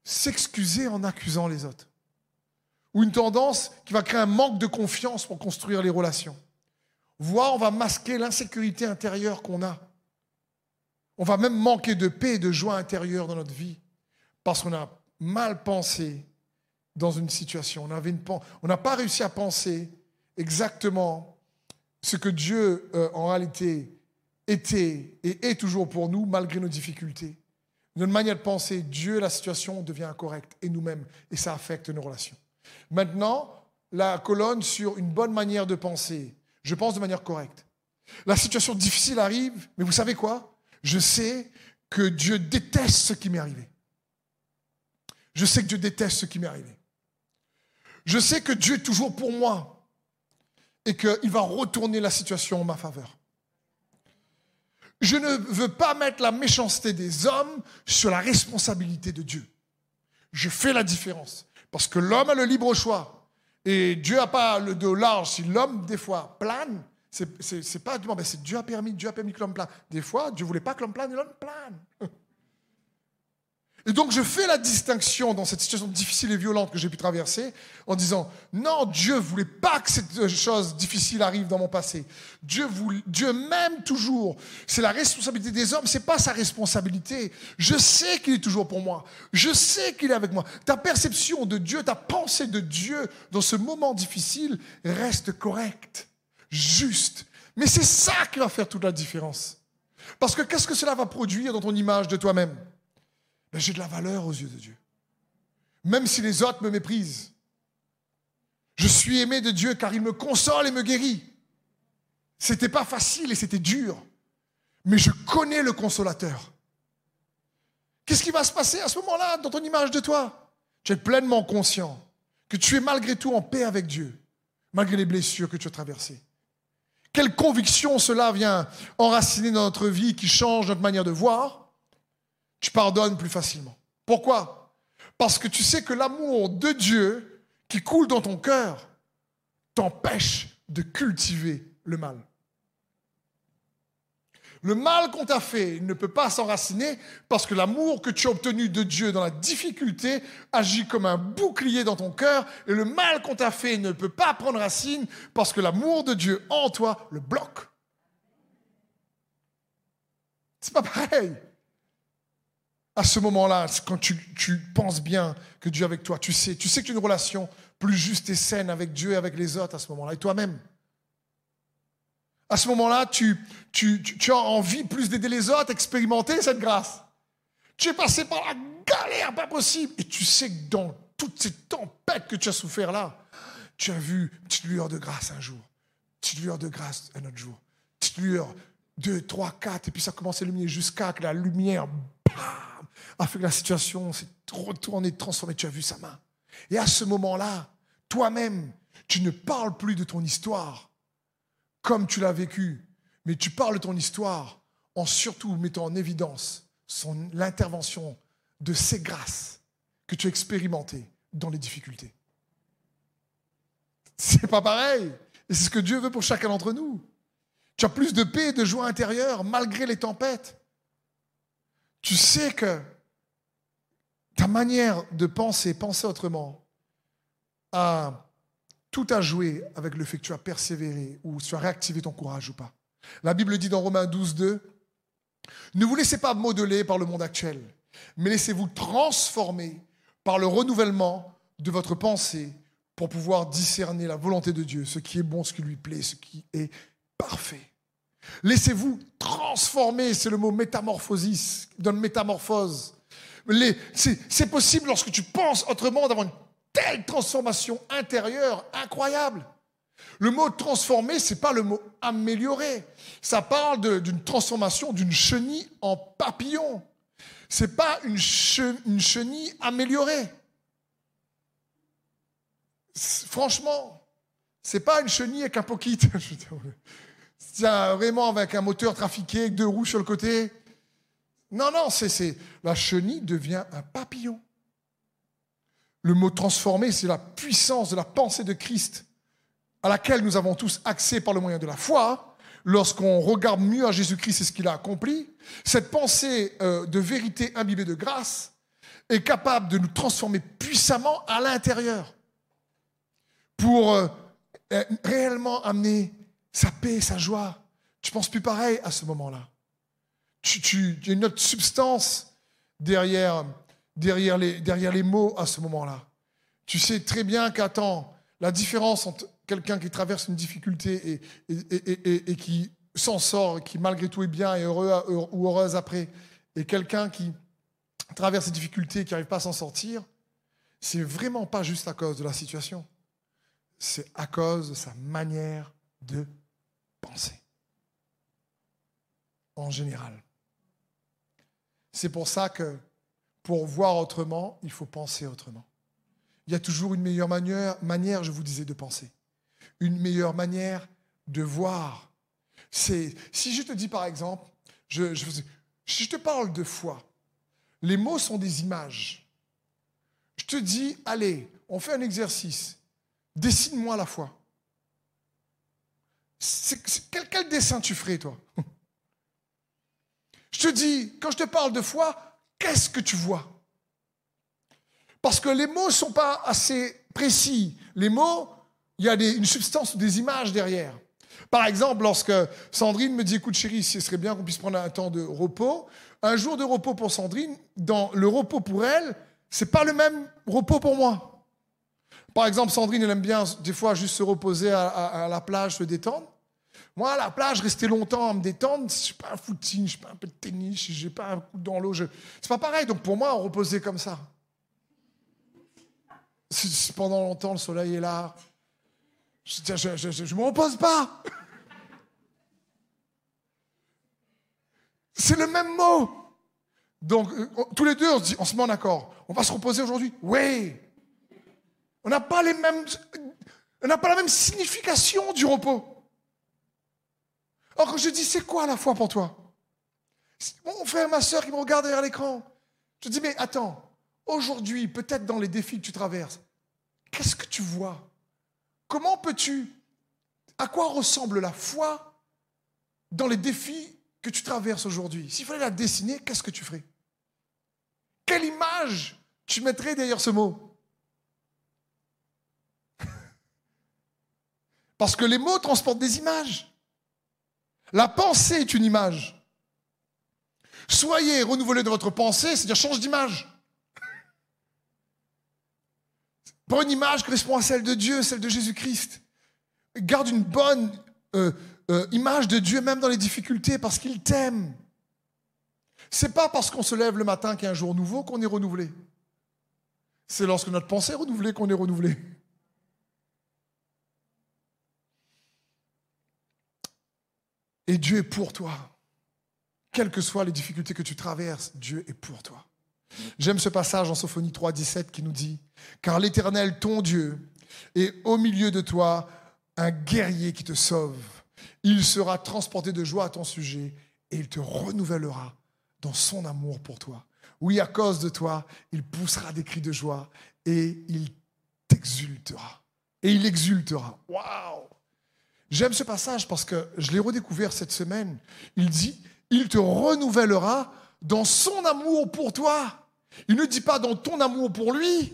s'excuser en accusant les autres. Ou une tendance qui va créer un manque de confiance pour construire les relations. Voire on va masquer l'insécurité intérieure qu'on a. On va même manquer de paix et de joie intérieure dans notre vie parce qu'on a mal pensé dans une situation. On n'a pas réussi à penser exactement ce que Dieu, euh, en réalité, était et est toujours pour nous, malgré nos difficultés. Notre manière de penser, Dieu, la situation devient incorrecte, et nous-mêmes, et ça affecte nos relations. Maintenant, la colonne sur une bonne manière de penser. Je pense de manière correcte. La situation difficile arrive, mais vous savez quoi? Je sais que Dieu déteste ce qui m'est arrivé. Je sais que Dieu déteste ce qui m'est arrivé. Je sais que Dieu est toujours pour moi et qu'il va retourner la situation en ma faveur. Je ne veux pas mettre la méchanceté des hommes sur la responsabilité de Dieu. Je fais la différence. Parce que l'homme a le libre choix. Et Dieu n'a pas le dos large. Si l'homme, des fois, plane, c'est pas du ben c'est Dieu a permis, Dieu a permis que l'homme plane. Des fois, Dieu voulait pas que l'homme plane et l'homme plane. Et donc je fais la distinction dans cette situation difficile et violente que j'ai pu traverser en disant non, Dieu voulait pas que cette chose difficile arrive dans mon passé. Dieu Dieu m'aime toujours. C'est la responsabilité des hommes, c'est pas sa responsabilité. Je sais qu'il est toujours pour moi. Je sais qu'il est avec moi. Ta perception de Dieu, ta pensée de Dieu dans ce moment difficile reste correcte, juste. Mais c'est ça qui va faire toute la différence. Parce que qu'est-ce que cela va produire dans ton image de toi-même? Ben, j'ai de la valeur aux yeux de Dieu. Même si les autres me méprisent. Je suis aimé de Dieu car il me console et me guérit. C'était pas facile et c'était dur. Mais je connais le consolateur. Qu'est-ce qui va se passer à ce moment-là dans ton image de toi? Tu es pleinement conscient que tu es malgré tout en paix avec Dieu, malgré les blessures que tu as traversées. Quelle conviction cela vient enraciner dans notre vie qui change notre manière de voir, tu pardonnes plus facilement. Pourquoi? Parce que tu sais que l'amour de Dieu qui coule dans ton cœur t'empêche de cultiver le mal. Le mal qu'on t'a fait ne peut pas s'enraciner parce que l'amour que tu as obtenu de Dieu dans la difficulté agit comme un bouclier dans ton cœur et le mal qu'on t'a fait ne peut pas prendre racine parce que l'amour de Dieu en toi le bloque. C'est pas pareil à ce moment-là, quand tu, penses bien que Dieu est avec toi, tu sais, tu sais que tu as une relation plus juste et saine avec Dieu et avec les autres à ce moment-là, et toi-même. À ce moment-là, tu, as envie plus d'aider les autres, expérimenter cette grâce. Tu es passé par la galère pas possible, et tu sais que dans toutes ces tempêtes que tu as souffert là, tu as vu une petite lueur de grâce un jour, une petite lueur de grâce un autre jour, une petite lueur, deux, trois, quatre, et puis ça commence à illuminer jusqu'à que la lumière, a fait que la situation s'est retournée, transformée. Tu as vu sa main. Et à ce moment-là, toi-même, tu ne parles plus de ton histoire comme tu l'as vécu, mais tu parles ton histoire en surtout mettant en évidence l'intervention de ces grâces que tu as expérimentées dans les difficultés. C'est pas pareil. Et c'est ce que Dieu veut pour chacun d'entre nous. Tu as plus de paix et de joie intérieure malgré les tempêtes. Tu sais que ta manière de penser, penser autrement, a tout à jouer avec le fait que tu as persévéré ou tu as réactivé ton courage ou pas. La Bible dit dans Romains 12, 2, ne vous laissez pas modeler par le monde actuel, mais laissez-vous transformer par le renouvellement de votre pensée pour pouvoir discerner la volonté de Dieu, ce qui est bon, ce qui lui plaît, ce qui est parfait. Laissez-vous transformer, c'est le mot métamorphosis, donne métamorphose. C'est possible lorsque tu penses autrement d'avoir une telle transformation intérieure incroyable. Le mot transformer, ce n'est pas le mot améliorer. Ça parle d'une transformation d'une chenille en papillon. Ce n'est pas une, chenille améliorée. Franchement, ce n'est pas une chenille avec un pocket. vraiment avec un moteur trafiqué, avec deux roues sur le côté. Non, non, c'est la chenille devient un papillon. Le mot transformer, c'est la puissance de la pensée de Christ à laquelle nous avons tous accès par le moyen de la foi. Lorsqu'on regarde mieux à Jésus-Christ et ce qu'il a accompli, cette pensée euh, de vérité imbibée de grâce est capable de nous transformer puissamment à l'intérieur pour euh, réellement amener sa paix, sa joie. Tu penses plus pareil à ce moment-là. Tu, tu, il y a une autre substance derrière, derrière, les, derrière les mots à ce moment-là. Tu sais très bien qu'attends, la différence entre quelqu'un qui traverse une difficulté et, et, et, qui s'en sort, qui malgré tout est bien et heureux ou heureuse après, et quelqu'un qui traverse ces difficultés et qui n'arrive pas à s'en sortir, c'est vraiment pas juste à cause de la situation. C'est à cause de sa manière de penser. En général. C'est pour ça que pour voir autrement, il faut penser autrement. Il y a toujours une meilleure manière, je vous disais, de penser. Une meilleure manière de voir. C'est si je te dis par exemple, je, si je te parle de foi, les mots sont des images. Je te dis, allez, on fait un exercice. Dessine-moi la foi. quel dessin tu ferais, toi? Je te dis, quand je te parle de foi, qu'est-ce que tu vois? Parce que les mots ne sont pas assez précis. Les mots, il y a une substance ou des images derrière. Par exemple, lorsque Sandrine me dit, écoute chérie, ce serait bien qu'on puisse prendre un temps de repos, un jour de repos pour Sandrine, dans le repos pour elle, c'est pas le même repos pour moi. Par exemple, Sandrine, elle aime bien des fois juste se reposer à la plage, se détendre. Moi, à la plage, rester longtemps à me détendre, je suis pas un footing, je suis pas un peu de tennis, je n'ai pas un coup dans l'eau. Je... C'est pas pareil. Donc pour moi, on reposait comme ça. Pendant longtemps, le soleil est là. Je ne me repose pas. C'est le même mot. Donc, euh, tous les deux, on se, dit, on met en accord. On va se reposer aujourd'hui. Oui. On n'a pas les mêmes, on n'a pas la même signification du repos. Or, quand je dis, c'est quoi la foi pour toi? Mon frère, ma soeur qui me regarde derrière l'écran. Je dis, mais attends, aujourd'hui, peut-être dans les défis que tu traverses, qu'est-ce que tu vois? Comment peux-tu À quoi ressemble la foi dans les défis que tu traverses aujourd'hui? S'il fallait la dessiner, qu'est-ce que tu ferais? Quelle image tu mettrais derrière ce mot? Parce que les mots transportent des images. La pensée est une image. Soyez renouvelés de votre pensée, c'est-à-dire change d'image. Pas une image correspond à celle de Dieu, celle de Jésus-Christ. Garde une bonne euh, euh, image de Dieu même dans les difficultés parce qu'il t'aime. C'est pas parce qu'on se lève le matin qu'il y a un jour nouveau qu'on est renouvelé. C'est lorsque notre pensée est renouvelée qu'on est renouvelé. Et Dieu est pour toi. Quelles que soient les difficultés que tu traverses, Dieu est pour toi. J'aime ce passage en Sophonie 3, 17 qui nous dit Car l'Éternel, ton Dieu, est au milieu de toi un guerrier qui te sauve. Il sera transporté de joie à ton sujet et il te renouvellera dans son amour pour toi. Oui, à cause de toi, il poussera des cris de joie et il t'exultera. Et il exultera. Waouh J'aime ce passage parce que je l'ai redécouvert cette semaine. Il dit, il te renouvellera dans son amour pour toi. Il ne dit pas dans ton amour pour lui.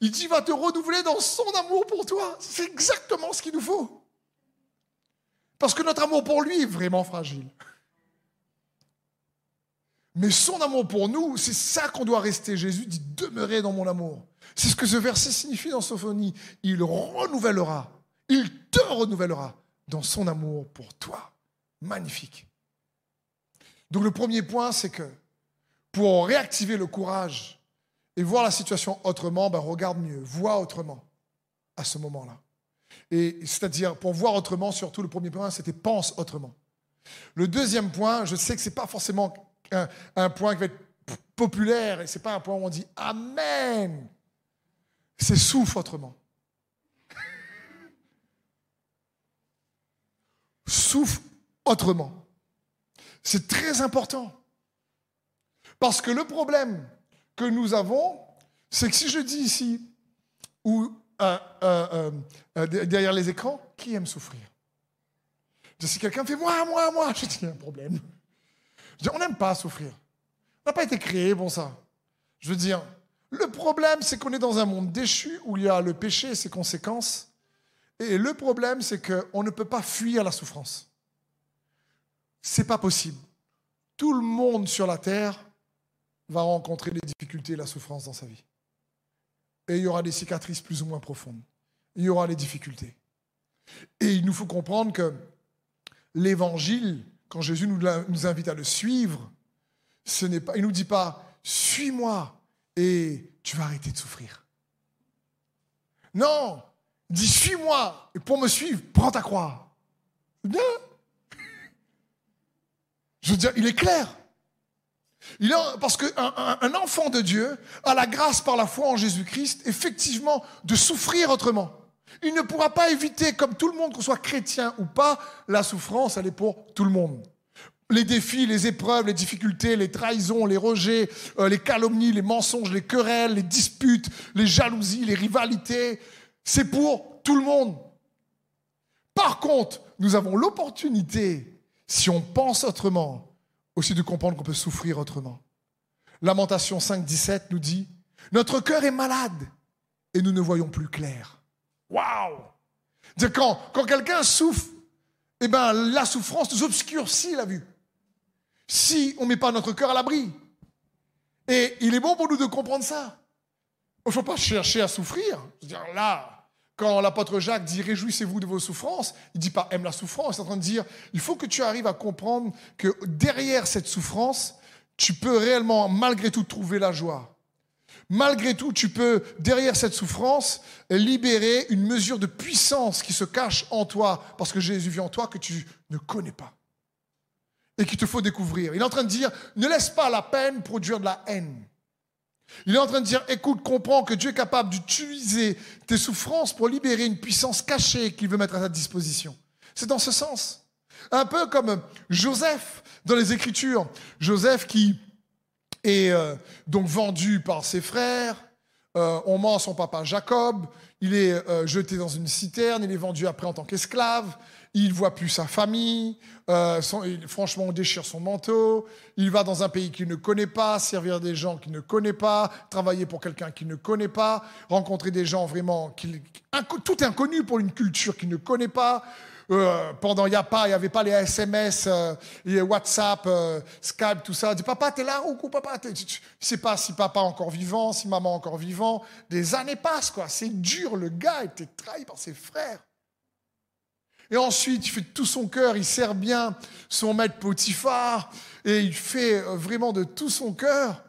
Il dit, va te renouveler dans son amour pour toi. C'est exactement ce qu'il nous faut. Parce que notre amour pour lui est vraiment fragile. Mais son amour pour nous, c'est ça qu'on doit rester. Jésus dit, demeurez dans mon amour. C'est ce que ce verset signifie dans Sophonie. Il renouvellera il te renouvellera dans son amour pour toi. Magnifique. Donc le premier point, c'est que pour réactiver le courage et voir la situation autrement, ben regarde mieux, vois autrement à ce moment-là. Et c'est-à-dire, pour voir autrement, surtout le premier point, c'était pense autrement. Le deuxième point, je sais que ce n'est pas forcément un, point qui va être populaire, et ce n'est pas un point où on dit Amen. C'est souffle autrement. Souffre autrement. C'est très important. Parce que le problème que nous avons, c'est que si je dis ici, ou euh, euh, euh, derrière les écrans, qui aime souffrir? Si quelqu'un fait moi, moi, moi, je dis il y a un problème. Je dis, on n'aime pas souffrir. On n'a pas été créé pour ça. Je veux dire, le problème, c'est qu'on est dans un monde déchu où il y a le péché et ses conséquences. Et le problème, c'est qu'on ne peut pas fuir la souffrance. C'est pas possible. Tout le monde sur la terre va rencontrer les difficultés et la souffrance dans sa vie. Et il y aura des cicatrices plus ou moins profondes. Il y aura les difficultés. Et il nous faut comprendre que l'évangile, quand Jésus nous, invite à le suivre, ce n'est pas, il ne nous dit pas, suis-moi et tu vas arrêter de souffrir. Non, dit, suis-moi et pour me suivre, prends ta croix. bien. Je veux dire, il est clair. Parce qu'un un enfant de Dieu a la grâce par la foi en Jésus-Christ, effectivement, de souffrir autrement. Il ne pourra pas éviter, comme tout le monde, qu'on soit chrétien ou pas, la souffrance, elle est pour tout le monde. Les défis, les épreuves, les difficultés, les trahisons, les rejets, euh, les calomnies, les mensonges, les querelles, les disputes, les jalousies, les rivalités, c'est pour tout le monde. Par contre, nous avons l'opportunité, si on pense autrement, aussi de comprendre qu'on peut souffrir autrement. Lamentation 5, 17 nous dit Notre cœur est malade et nous ne voyons plus clair. Waouh Quand, quand quelqu'un souffre, eh ben, la souffrance nous obscurcit la vue. Si on ne met pas notre cœur à l'abri. Et il est bon pour nous de comprendre ça. Il ne faut pas chercher à souffrir. dire, là, quand l'apôtre Jacques dit réjouissez-vous de vos souffrances, il ne dit pas aime la souffrance, il est en train de dire il faut que tu arrives à comprendre que derrière cette souffrance, tu peux réellement, malgré tout, trouver la joie. Malgré tout, tu peux, derrière cette souffrance, libérer une mesure de puissance qui se cache en toi, parce que Jésus vit en toi que tu ne connais pas et qu'il te faut découvrir. Il est en train de dire, ne laisse pas la peine produire de la haine. Il est en train de dire, écoute, comprends que Dieu est capable d'utiliser tes souffrances pour libérer une puissance cachée qu'il veut mettre à ta disposition. C'est dans ce sens. Un peu comme Joseph dans les Écritures. Joseph qui est euh, donc vendu par ses frères. Euh, on ment son papa Jacob. Il est euh, jeté dans une citerne. Il est vendu après en tant qu'esclave il voit plus sa famille, euh, franchement on déchire son manteau, il va dans un pays qu'il ne connaît pas, servir des gens qu'il ne connaît pas, travailler pour quelqu'un qu'il ne connaît pas, rencontrer des gens vraiment, tout est inconnu pour une culture qu'il ne connaît pas. Euh, pendant il n'y a pas, il avait pas les SMS, euh, les WhatsApp, Skype, tout ça. Dit papa, t'es là ou papa Tu ne sais pas si papa encore vivant, si maman encore vivant. Des années passent quoi. C'est dur. Le gars était trahi par ses frères. Et ensuite, il fait de tout son cœur, il sert bien son maître Potiphar, et il fait euh, vraiment de tout son cœur.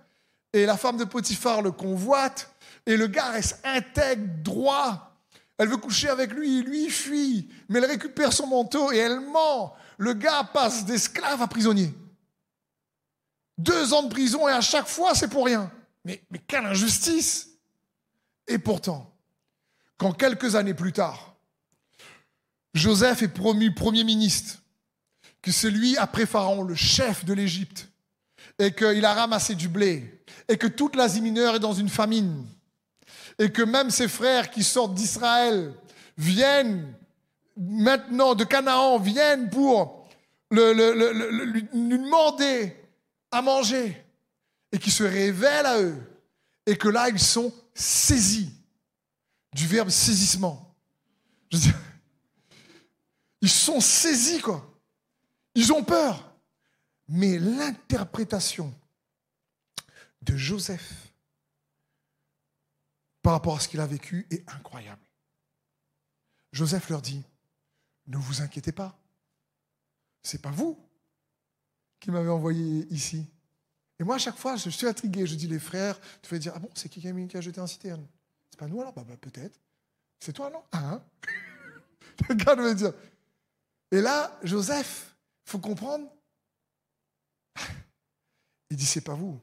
Et la femme de Potiphar le convoite, et le gars reste intègre, droit. Elle veut coucher avec lui, lui fuit, mais elle récupère son manteau et elle ment. Le gars passe d'esclave à prisonnier. Deux ans de prison et à chaque fois, c'est pour rien. Mais quelle injustice Et pourtant, quand quelques années plus tard, Joseph est promu premier ministre, que c'est lui, après Pharaon, le chef de l'Égypte, et qu'il a ramassé du blé, et que toute l'Asie mineure est dans une famine, et que même ses frères qui sortent d'Israël viennent maintenant de Canaan, viennent pour lui demander à manger, et qui se révèlent à eux, et que là, ils sont saisis du verbe saisissement. Ils sont saisis, quoi. Ils ont peur. Mais l'interprétation de Joseph par rapport à ce qu'il a vécu est incroyable. Joseph leur dit, ne vous inquiétez pas, c'est pas vous qui m'avez envoyé ici. Et moi, à chaque fois, je suis intrigué. Je dis, les frères, tu vas dire, ah bon, c'est qui qui a jeté en citerne? C'est pas nous alors? Bah, bah, Peut-être. C'est toi, non? Ah, hein? Le gars me dire, et là, Joseph, il faut comprendre, il dit, c'est pas vous.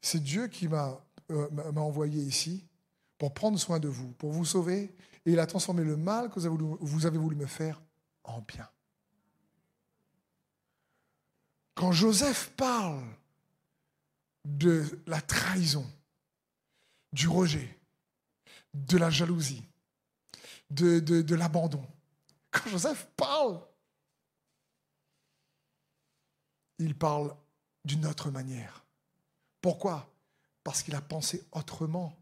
C'est Dieu qui m'a euh, envoyé ici pour prendre soin de vous, pour vous sauver. Et il a transformé le mal que vous avez voulu, me faire en bien. Quand Joseph parle de la trahison, du rejet, de la jalousie, de l'abandon. Joseph parle, il parle d'une autre manière. Pourquoi? Parce qu'il a pensé autrement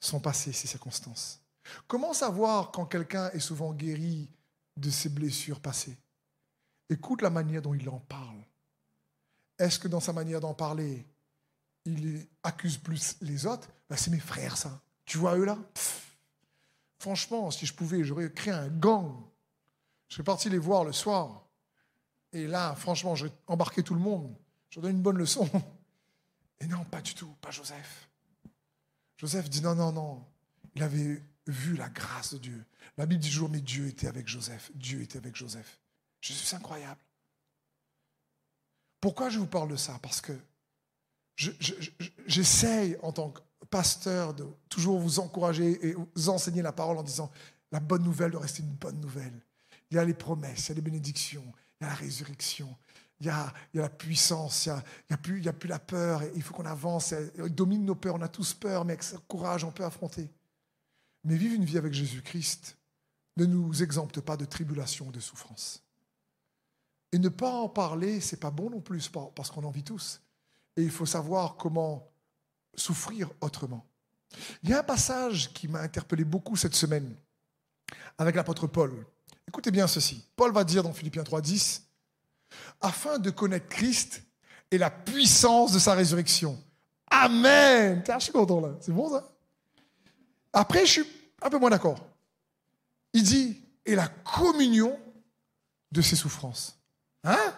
son passé, ses circonstances. Comment savoir quand quelqu'un est souvent guéri de ses blessures passées? Écoute la manière dont il en parle. Est-ce que dans sa manière d'en parler, il accuse plus les autres? Ben, C'est mes frères, ça. Tu vois eux là? Franchement, si je pouvais, j'aurais créé un gang. Je serais parti les voir le soir. Et là, franchement, j'ai embarqué tout le monde. Je donne une bonne leçon. Et non, pas du tout, pas Joseph. Joseph dit non, non, non. Il avait vu la grâce de Dieu. La Bible dit toujours, mais Dieu était avec Joseph. Dieu était avec Joseph. Jésus, c'est incroyable. Pourquoi je vous parle de ça? Parce que j'essaye en tant que pasteur de toujours vous encourager et vous enseigner la parole en disant la bonne nouvelle doit rester une bonne nouvelle. Il y a les promesses, il y a les bénédictions, il y a la résurrection, il y a, la puissance, il n'y a, a, plus, a plus la peur, il faut qu'on avance, il domine nos peurs, on a tous peur, mais avec courage, on peut affronter. Mais vivre une vie avec Jésus-Christ ne nous exempte pas de tribulation ou de souffrance. Et ne pas en parler, c'est pas bon non plus, parce qu'on en vit tous. Et il faut savoir comment souffrir autrement. Il y a un passage qui m'a interpellé beaucoup cette semaine avec l'apôtre Paul. Écoutez bien ceci. Paul va dire dans Philippiens 3.10, afin de connaître Christ et la puissance de sa résurrection. Amen. je suis content là. C'est bon ça? Après, je suis un peu moins d'accord. Il dit, et la communion de ses souffrances. Hein?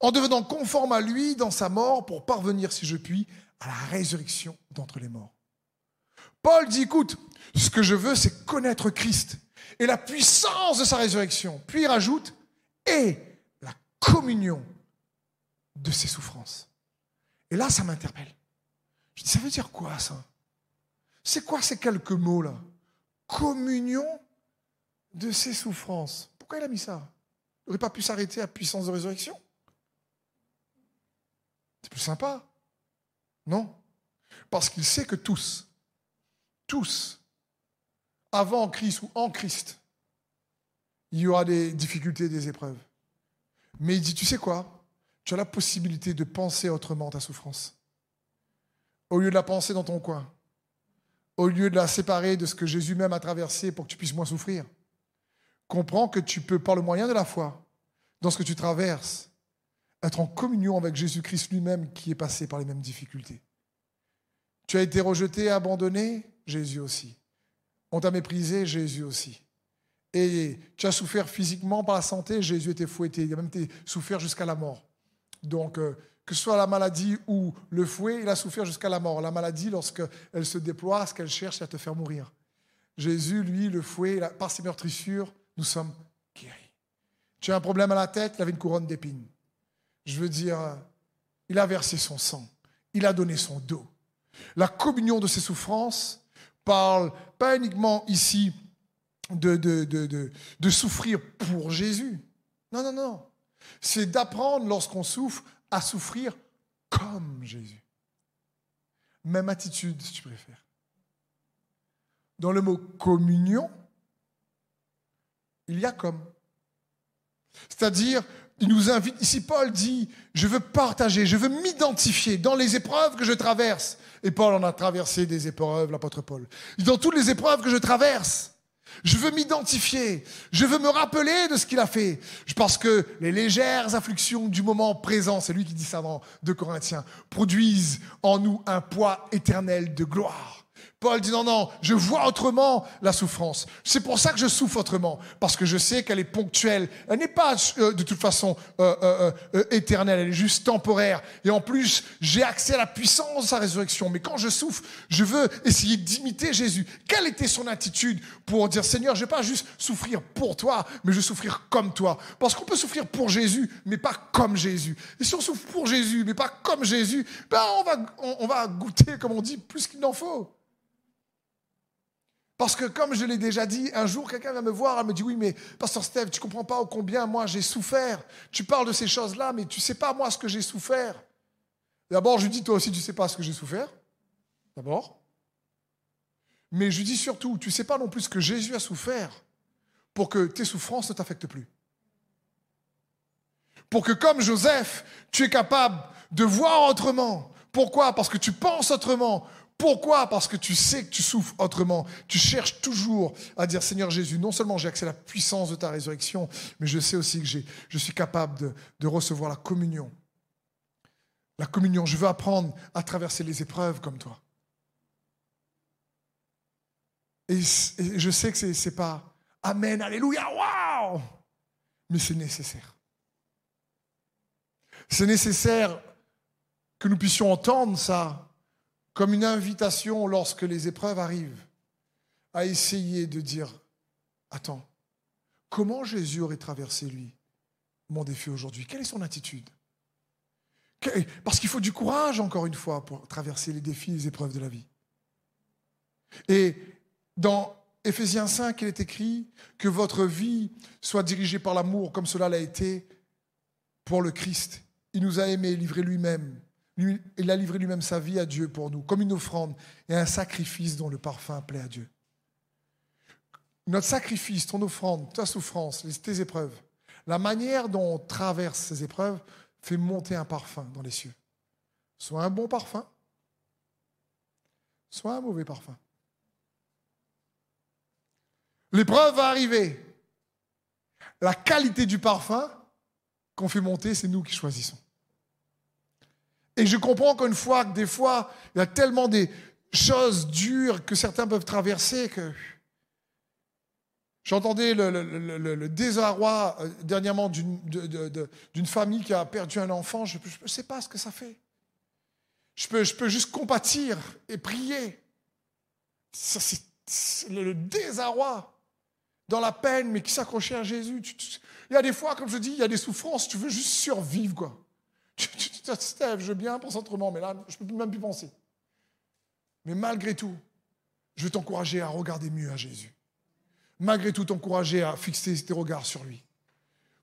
En devenant conforme à lui dans sa mort pour parvenir, si je puis, à la résurrection d'entre les morts. Paul dit, écoute, ce que je veux, c'est connaître Christ et la puissance de sa résurrection. Puis il rajoute, et la communion de ses souffrances. Et là, ça m'interpelle. Je dis, ça veut dire quoi ça? C'est quoi ces quelques mots-là? Communion de ses souffrances. Pourquoi il a mis ça? Il n'aurait pas pu s'arrêter à puissance de résurrection? C'est plus sympa? Non? Parce qu'il sait que tous, tous, avant Christ ou en Christ, il y aura des difficultés, des épreuves. Mais il dit, tu sais quoi? Tu as la possibilité de penser autrement ta souffrance. Au lieu de la penser dans ton coin, au lieu de la séparer de ce que Jésus même a traversé pour que tu puisses moins souffrir, comprends que tu peux, par le moyen de la foi, dans ce que tu traverses, être en communion avec Jésus-Christ lui-même qui est passé par les mêmes difficultés. Tu as été rejeté, abandonné, Jésus aussi. On t'a méprisé, Jésus aussi. Et tu as souffert physiquement par la santé, Jésus était fouetté. Il a même été souffert jusqu'à la mort. Donc, euh, que ce soit la maladie ou le fouet, il a souffert jusqu'à la mort. La maladie, lorsqu'elle se déploie, ce qu'elle cherche, c'est à te faire mourir. Jésus, lui, le fouet, par ses meurtrissures, nous sommes guéris. Tu as un problème à la tête, il avait une couronne d'épines. Je veux dire, il a versé son sang, il a donné son dos. La communion de ses souffrances parle pas uniquement ici de, de, souffrir pour Jésus. Non, non, non. C'est d'apprendre lorsqu'on souffre à souffrir comme Jésus. Même attitude, si tu préfères. Dans le mot communion, il y a comme. C'est-à-dire, il nous invite, ici Paul dit, je veux partager, je veux m'identifier dans les épreuves que je traverse. Et Paul en a traversé des épreuves, l'apôtre Paul. Dans toutes les épreuves que je traverse, je veux m'identifier, je veux me rappeler de ce qu'il a fait. Parce que les légères afflictions du moment présent, c'est lui qui dit ça dans 2 Corinthiens, produisent en nous un poids éternel de gloire. Paul dit non, non, je vois autrement la souffrance. C'est pour ça que je souffre autrement, parce que je sais qu'elle est ponctuelle. Elle n'est pas euh, de toute façon euh, euh, éternelle, elle est juste temporaire. Et en plus, j'ai accès à la puissance de sa résurrection. Mais quand je souffre, je veux essayer d'imiter Jésus. Quelle était son attitude pour dire Seigneur, je ne vais pas juste souffrir pour toi, mais je vais souffrir comme toi. Parce qu'on peut souffrir pour Jésus, mais pas comme Jésus. Et si on souffre pour Jésus, mais pas comme Jésus, ben on va, on va goûter, comme on dit, plus qu'il n'en faut. Parce que comme je l'ai déjà dit, un jour quelqu'un vient me voir, elle me dit oui mais pasteur Steve, tu comprends pas combien moi j'ai souffert. Tu parles de ces choses-là, mais tu sais pas moi ce que j'ai souffert. D'abord je lui dis toi aussi tu sais pas ce que j'ai souffert. d'abord. Mais je dis surtout, tu sais pas non plus ce que Jésus a souffert pour que tes souffrances ne t'affectent plus. Pour que comme Joseph, tu es capable de voir autrement. Pourquoi? Parce que tu penses autrement. Pourquoi? Parce que tu sais que tu souffres autrement. Tu cherches toujours à dire Seigneur Jésus, non seulement j'ai accès à la puissance de ta résurrection, mais je sais aussi que je suis capable de, de recevoir la communion. La communion, je veux apprendre à traverser les épreuves comme toi. Et, je sais que ce n'est pas Amen, Alléluia, waouh Mais c'est nécessaire. C'est nécessaire que nous puissions entendre ça comme une invitation lorsque les épreuves arrivent, à essayer de dire, attends, comment Jésus aurait traversé, lui, mon défi aujourd'hui? Quelle est son attitude? Parce qu'il faut du courage, encore une fois, pour traverser les défis, les épreuves de la vie. Et dans Éphésiens 5, il est écrit que votre vie soit dirigée par l'amour comme cela l'a été pour le Christ. Il nous a aimés, livré lui-même il a livré lui-même sa vie à Dieu pour nous, comme une offrande et un sacrifice dont le parfum plaît à Dieu. Notre sacrifice, ton offrande, ta souffrance, tes épreuves, la manière dont on traverse ces épreuves fait monter un parfum dans les cieux. Soit un bon parfum, soit un mauvais parfum. L'épreuve va arriver. La qualité du parfum qu'on fait monter, c'est nous qui choisissons. Et je comprends qu'une fois que des fois, il y a tellement des choses dures que certains peuvent traverser que. J'entendais le, désarroi euh, dernièrement d'une famille qui a perdu un enfant. Je ne sais pas ce que ça fait. Je peux, juste compatir et prier. Le désarroi dans la peine, mais qui s'accrochait à Jésus. Il y a des fois, comme je dis, il y a des souffrances, tu veux juste survivre, quoi. Steve, je veux bien penser autrement, mais là, je ne peux même plus penser. Mais malgré tout, je veux t'encourager à regarder mieux à Jésus. Malgré tout, t'encourager à fixer tes regards sur lui.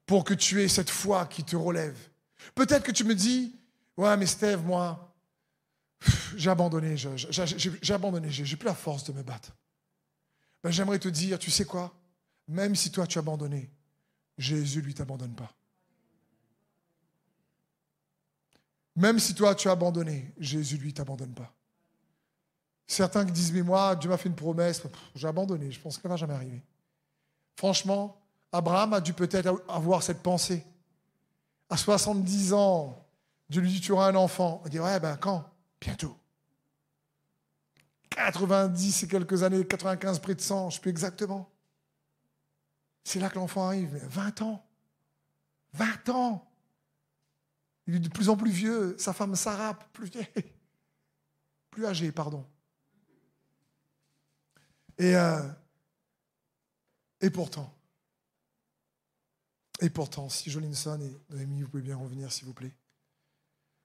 Pour que tu aies cette foi qui te relève. Peut-être que tu me dis, ouais, mais Steve, moi, j'ai abandonné, j'ai abandonné, j'ai plus la force de me battre. Ben, J'aimerais te dire, tu sais quoi? Même si toi tu as abandonné, Jésus lui t'abandonne pas. Même si toi, tu as abandonné, Jésus, lui, t'abandonne pas. Certains qui disent, mais moi, Dieu m'a fait une promesse, j'ai abandonné, je pense qu'elle va jamais arriver. Franchement, Abraham a dû peut-être avoir cette pensée. À 70 ans, Dieu lui dit, tu auras un enfant. Il dit, ouais, ben quand? Bientôt. 90 et quelques années, 95 près de 100, je sais plus exactement. C'est là que l'enfant arrive. 20 ans. 20 ans. Il est de plus en plus vieux. Sa femme Sarah, plus plus âgée, pardon. Et, euh, et pourtant, et pourtant, si Jolinson et Noémie, vous pouvez bien revenir, s'il vous plaît.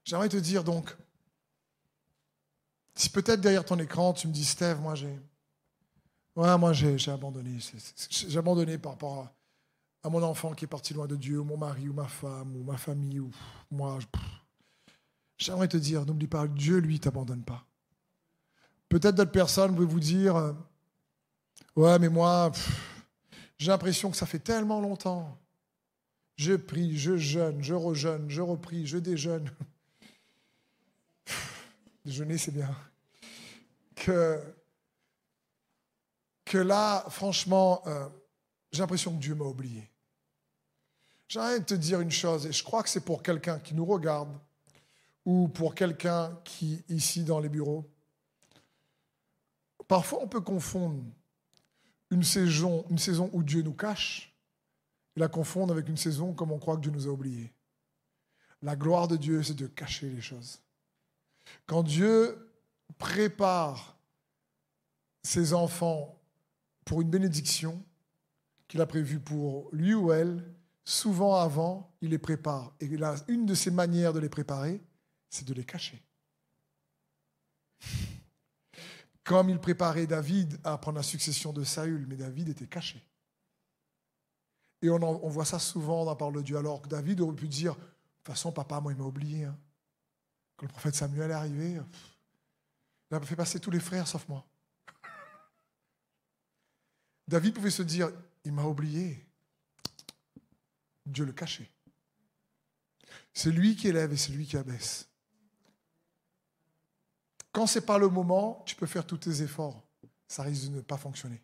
J'aimerais te dire donc, si peut-être derrière ton écran, tu me dis, Steve, moi j'ai. Ouais, moi j'ai abandonné. J'ai abandonné par rapport à à mon enfant qui est parti loin de Dieu, ou mon mari, ou ma femme, ou ma famille, ou moi. J'aimerais te dire, n'oublie pas, Dieu, lui, t'abandonne pas. Peut-être d'autres personnes vont vous dire, euh, ouais, mais moi, j'ai l'impression que ça fait tellement longtemps. Je prie, je jeûne, je rejeûne, je reprie, je déjeune. Déjeuner, c'est bien. Que, que là, franchement, euh, j'ai l'impression que Dieu m'a oublié. J'aimerais te dire une chose, et je crois que c'est pour quelqu'un qui nous regarde, ou pour quelqu'un qui, ici dans les bureaux, parfois on peut confondre une saison, une saison où Dieu nous cache, et la confondre avec une saison comme on croit que Dieu nous a oubliés. La gloire de Dieu, c'est de cacher les choses. Quand Dieu prépare ses enfants pour une bénédiction, qu'il a prévu pour lui ou elle, souvent avant, il les prépare. Et une de ses manières de les préparer, c'est de les cacher. Comme il préparait David à prendre la succession de Saül, mais David était caché. Et on, voit ça souvent dans la parole de Dieu, alors que David aurait pu dire, de toute façon, papa, moi, il m'a oublié. Hein. Quand le prophète Samuel est arrivé, Il a fait passer tous les frères sauf moi. David pouvait se dire, il m'a oublié. Dieu le cachait. C'est lui qui élève et c'est lui qui abaisse. Quand ce n'est pas le moment, tu peux faire tous tes efforts. Ça risque de ne pas fonctionner.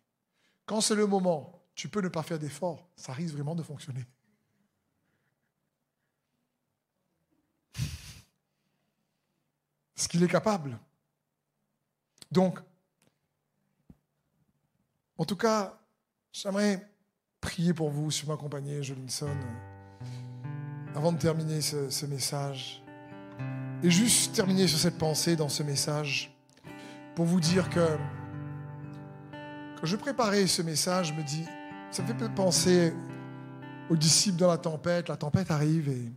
Quand c'est le moment, tu peux ne pas faire d'efforts. Ça risque vraiment de fonctionner. Ce qu'il est capable? Donc, en tout cas, j'aimerais prier pour vous, si vous m'accompagnez, Jolinson, avant de terminer ce, ce, message. Et juste terminer sur cette pensée dans ce message, pour vous dire que quand je préparais ce message, je me dis, ça me fait penser aux disciples dans la tempête. La tempête arrive et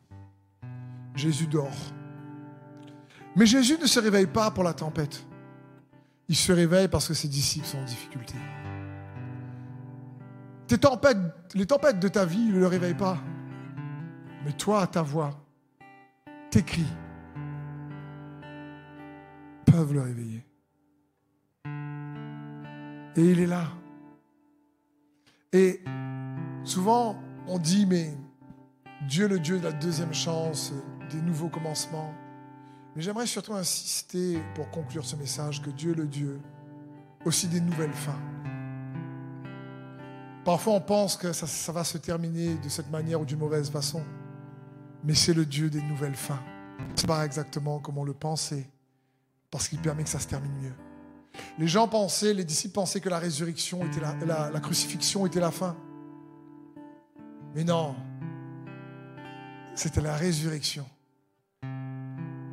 Jésus dort. Mais Jésus ne se réveille pas pour la tempête. Il se réveille parce que ses disciples sont en difficulté. Les tempêtes de ta vie ne le réveillent pas. Mais toi, ta voix, tes cris peuvent le réveiller. Et il est là. Et souvent, on dit, mais Dieu, le Dieu de la deuxième chance, des nouveaux commencements. Mais j'aimerais surtout insister pour conclure ce message que Dieu, le Dieu, aussi des nouvelles fins. Parfois, on pense que ça, va se terminer de cette manière ou d'une mauvaise façon. Mais c'est le Dieu des nouvelles fins. Ce n'est pas exactement comme on le pensait, parce qu'il permet que ça se termine mieux. Les gens pensaient, les disciples pensaient que la résurrection était la, crucifixion était la fin. Mais non, c'était la résurrection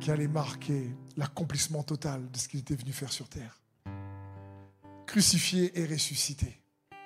qui allait marquer l'accomplissement total de ce qu'il était venu faire sur terre. Crucifié et ressuscité.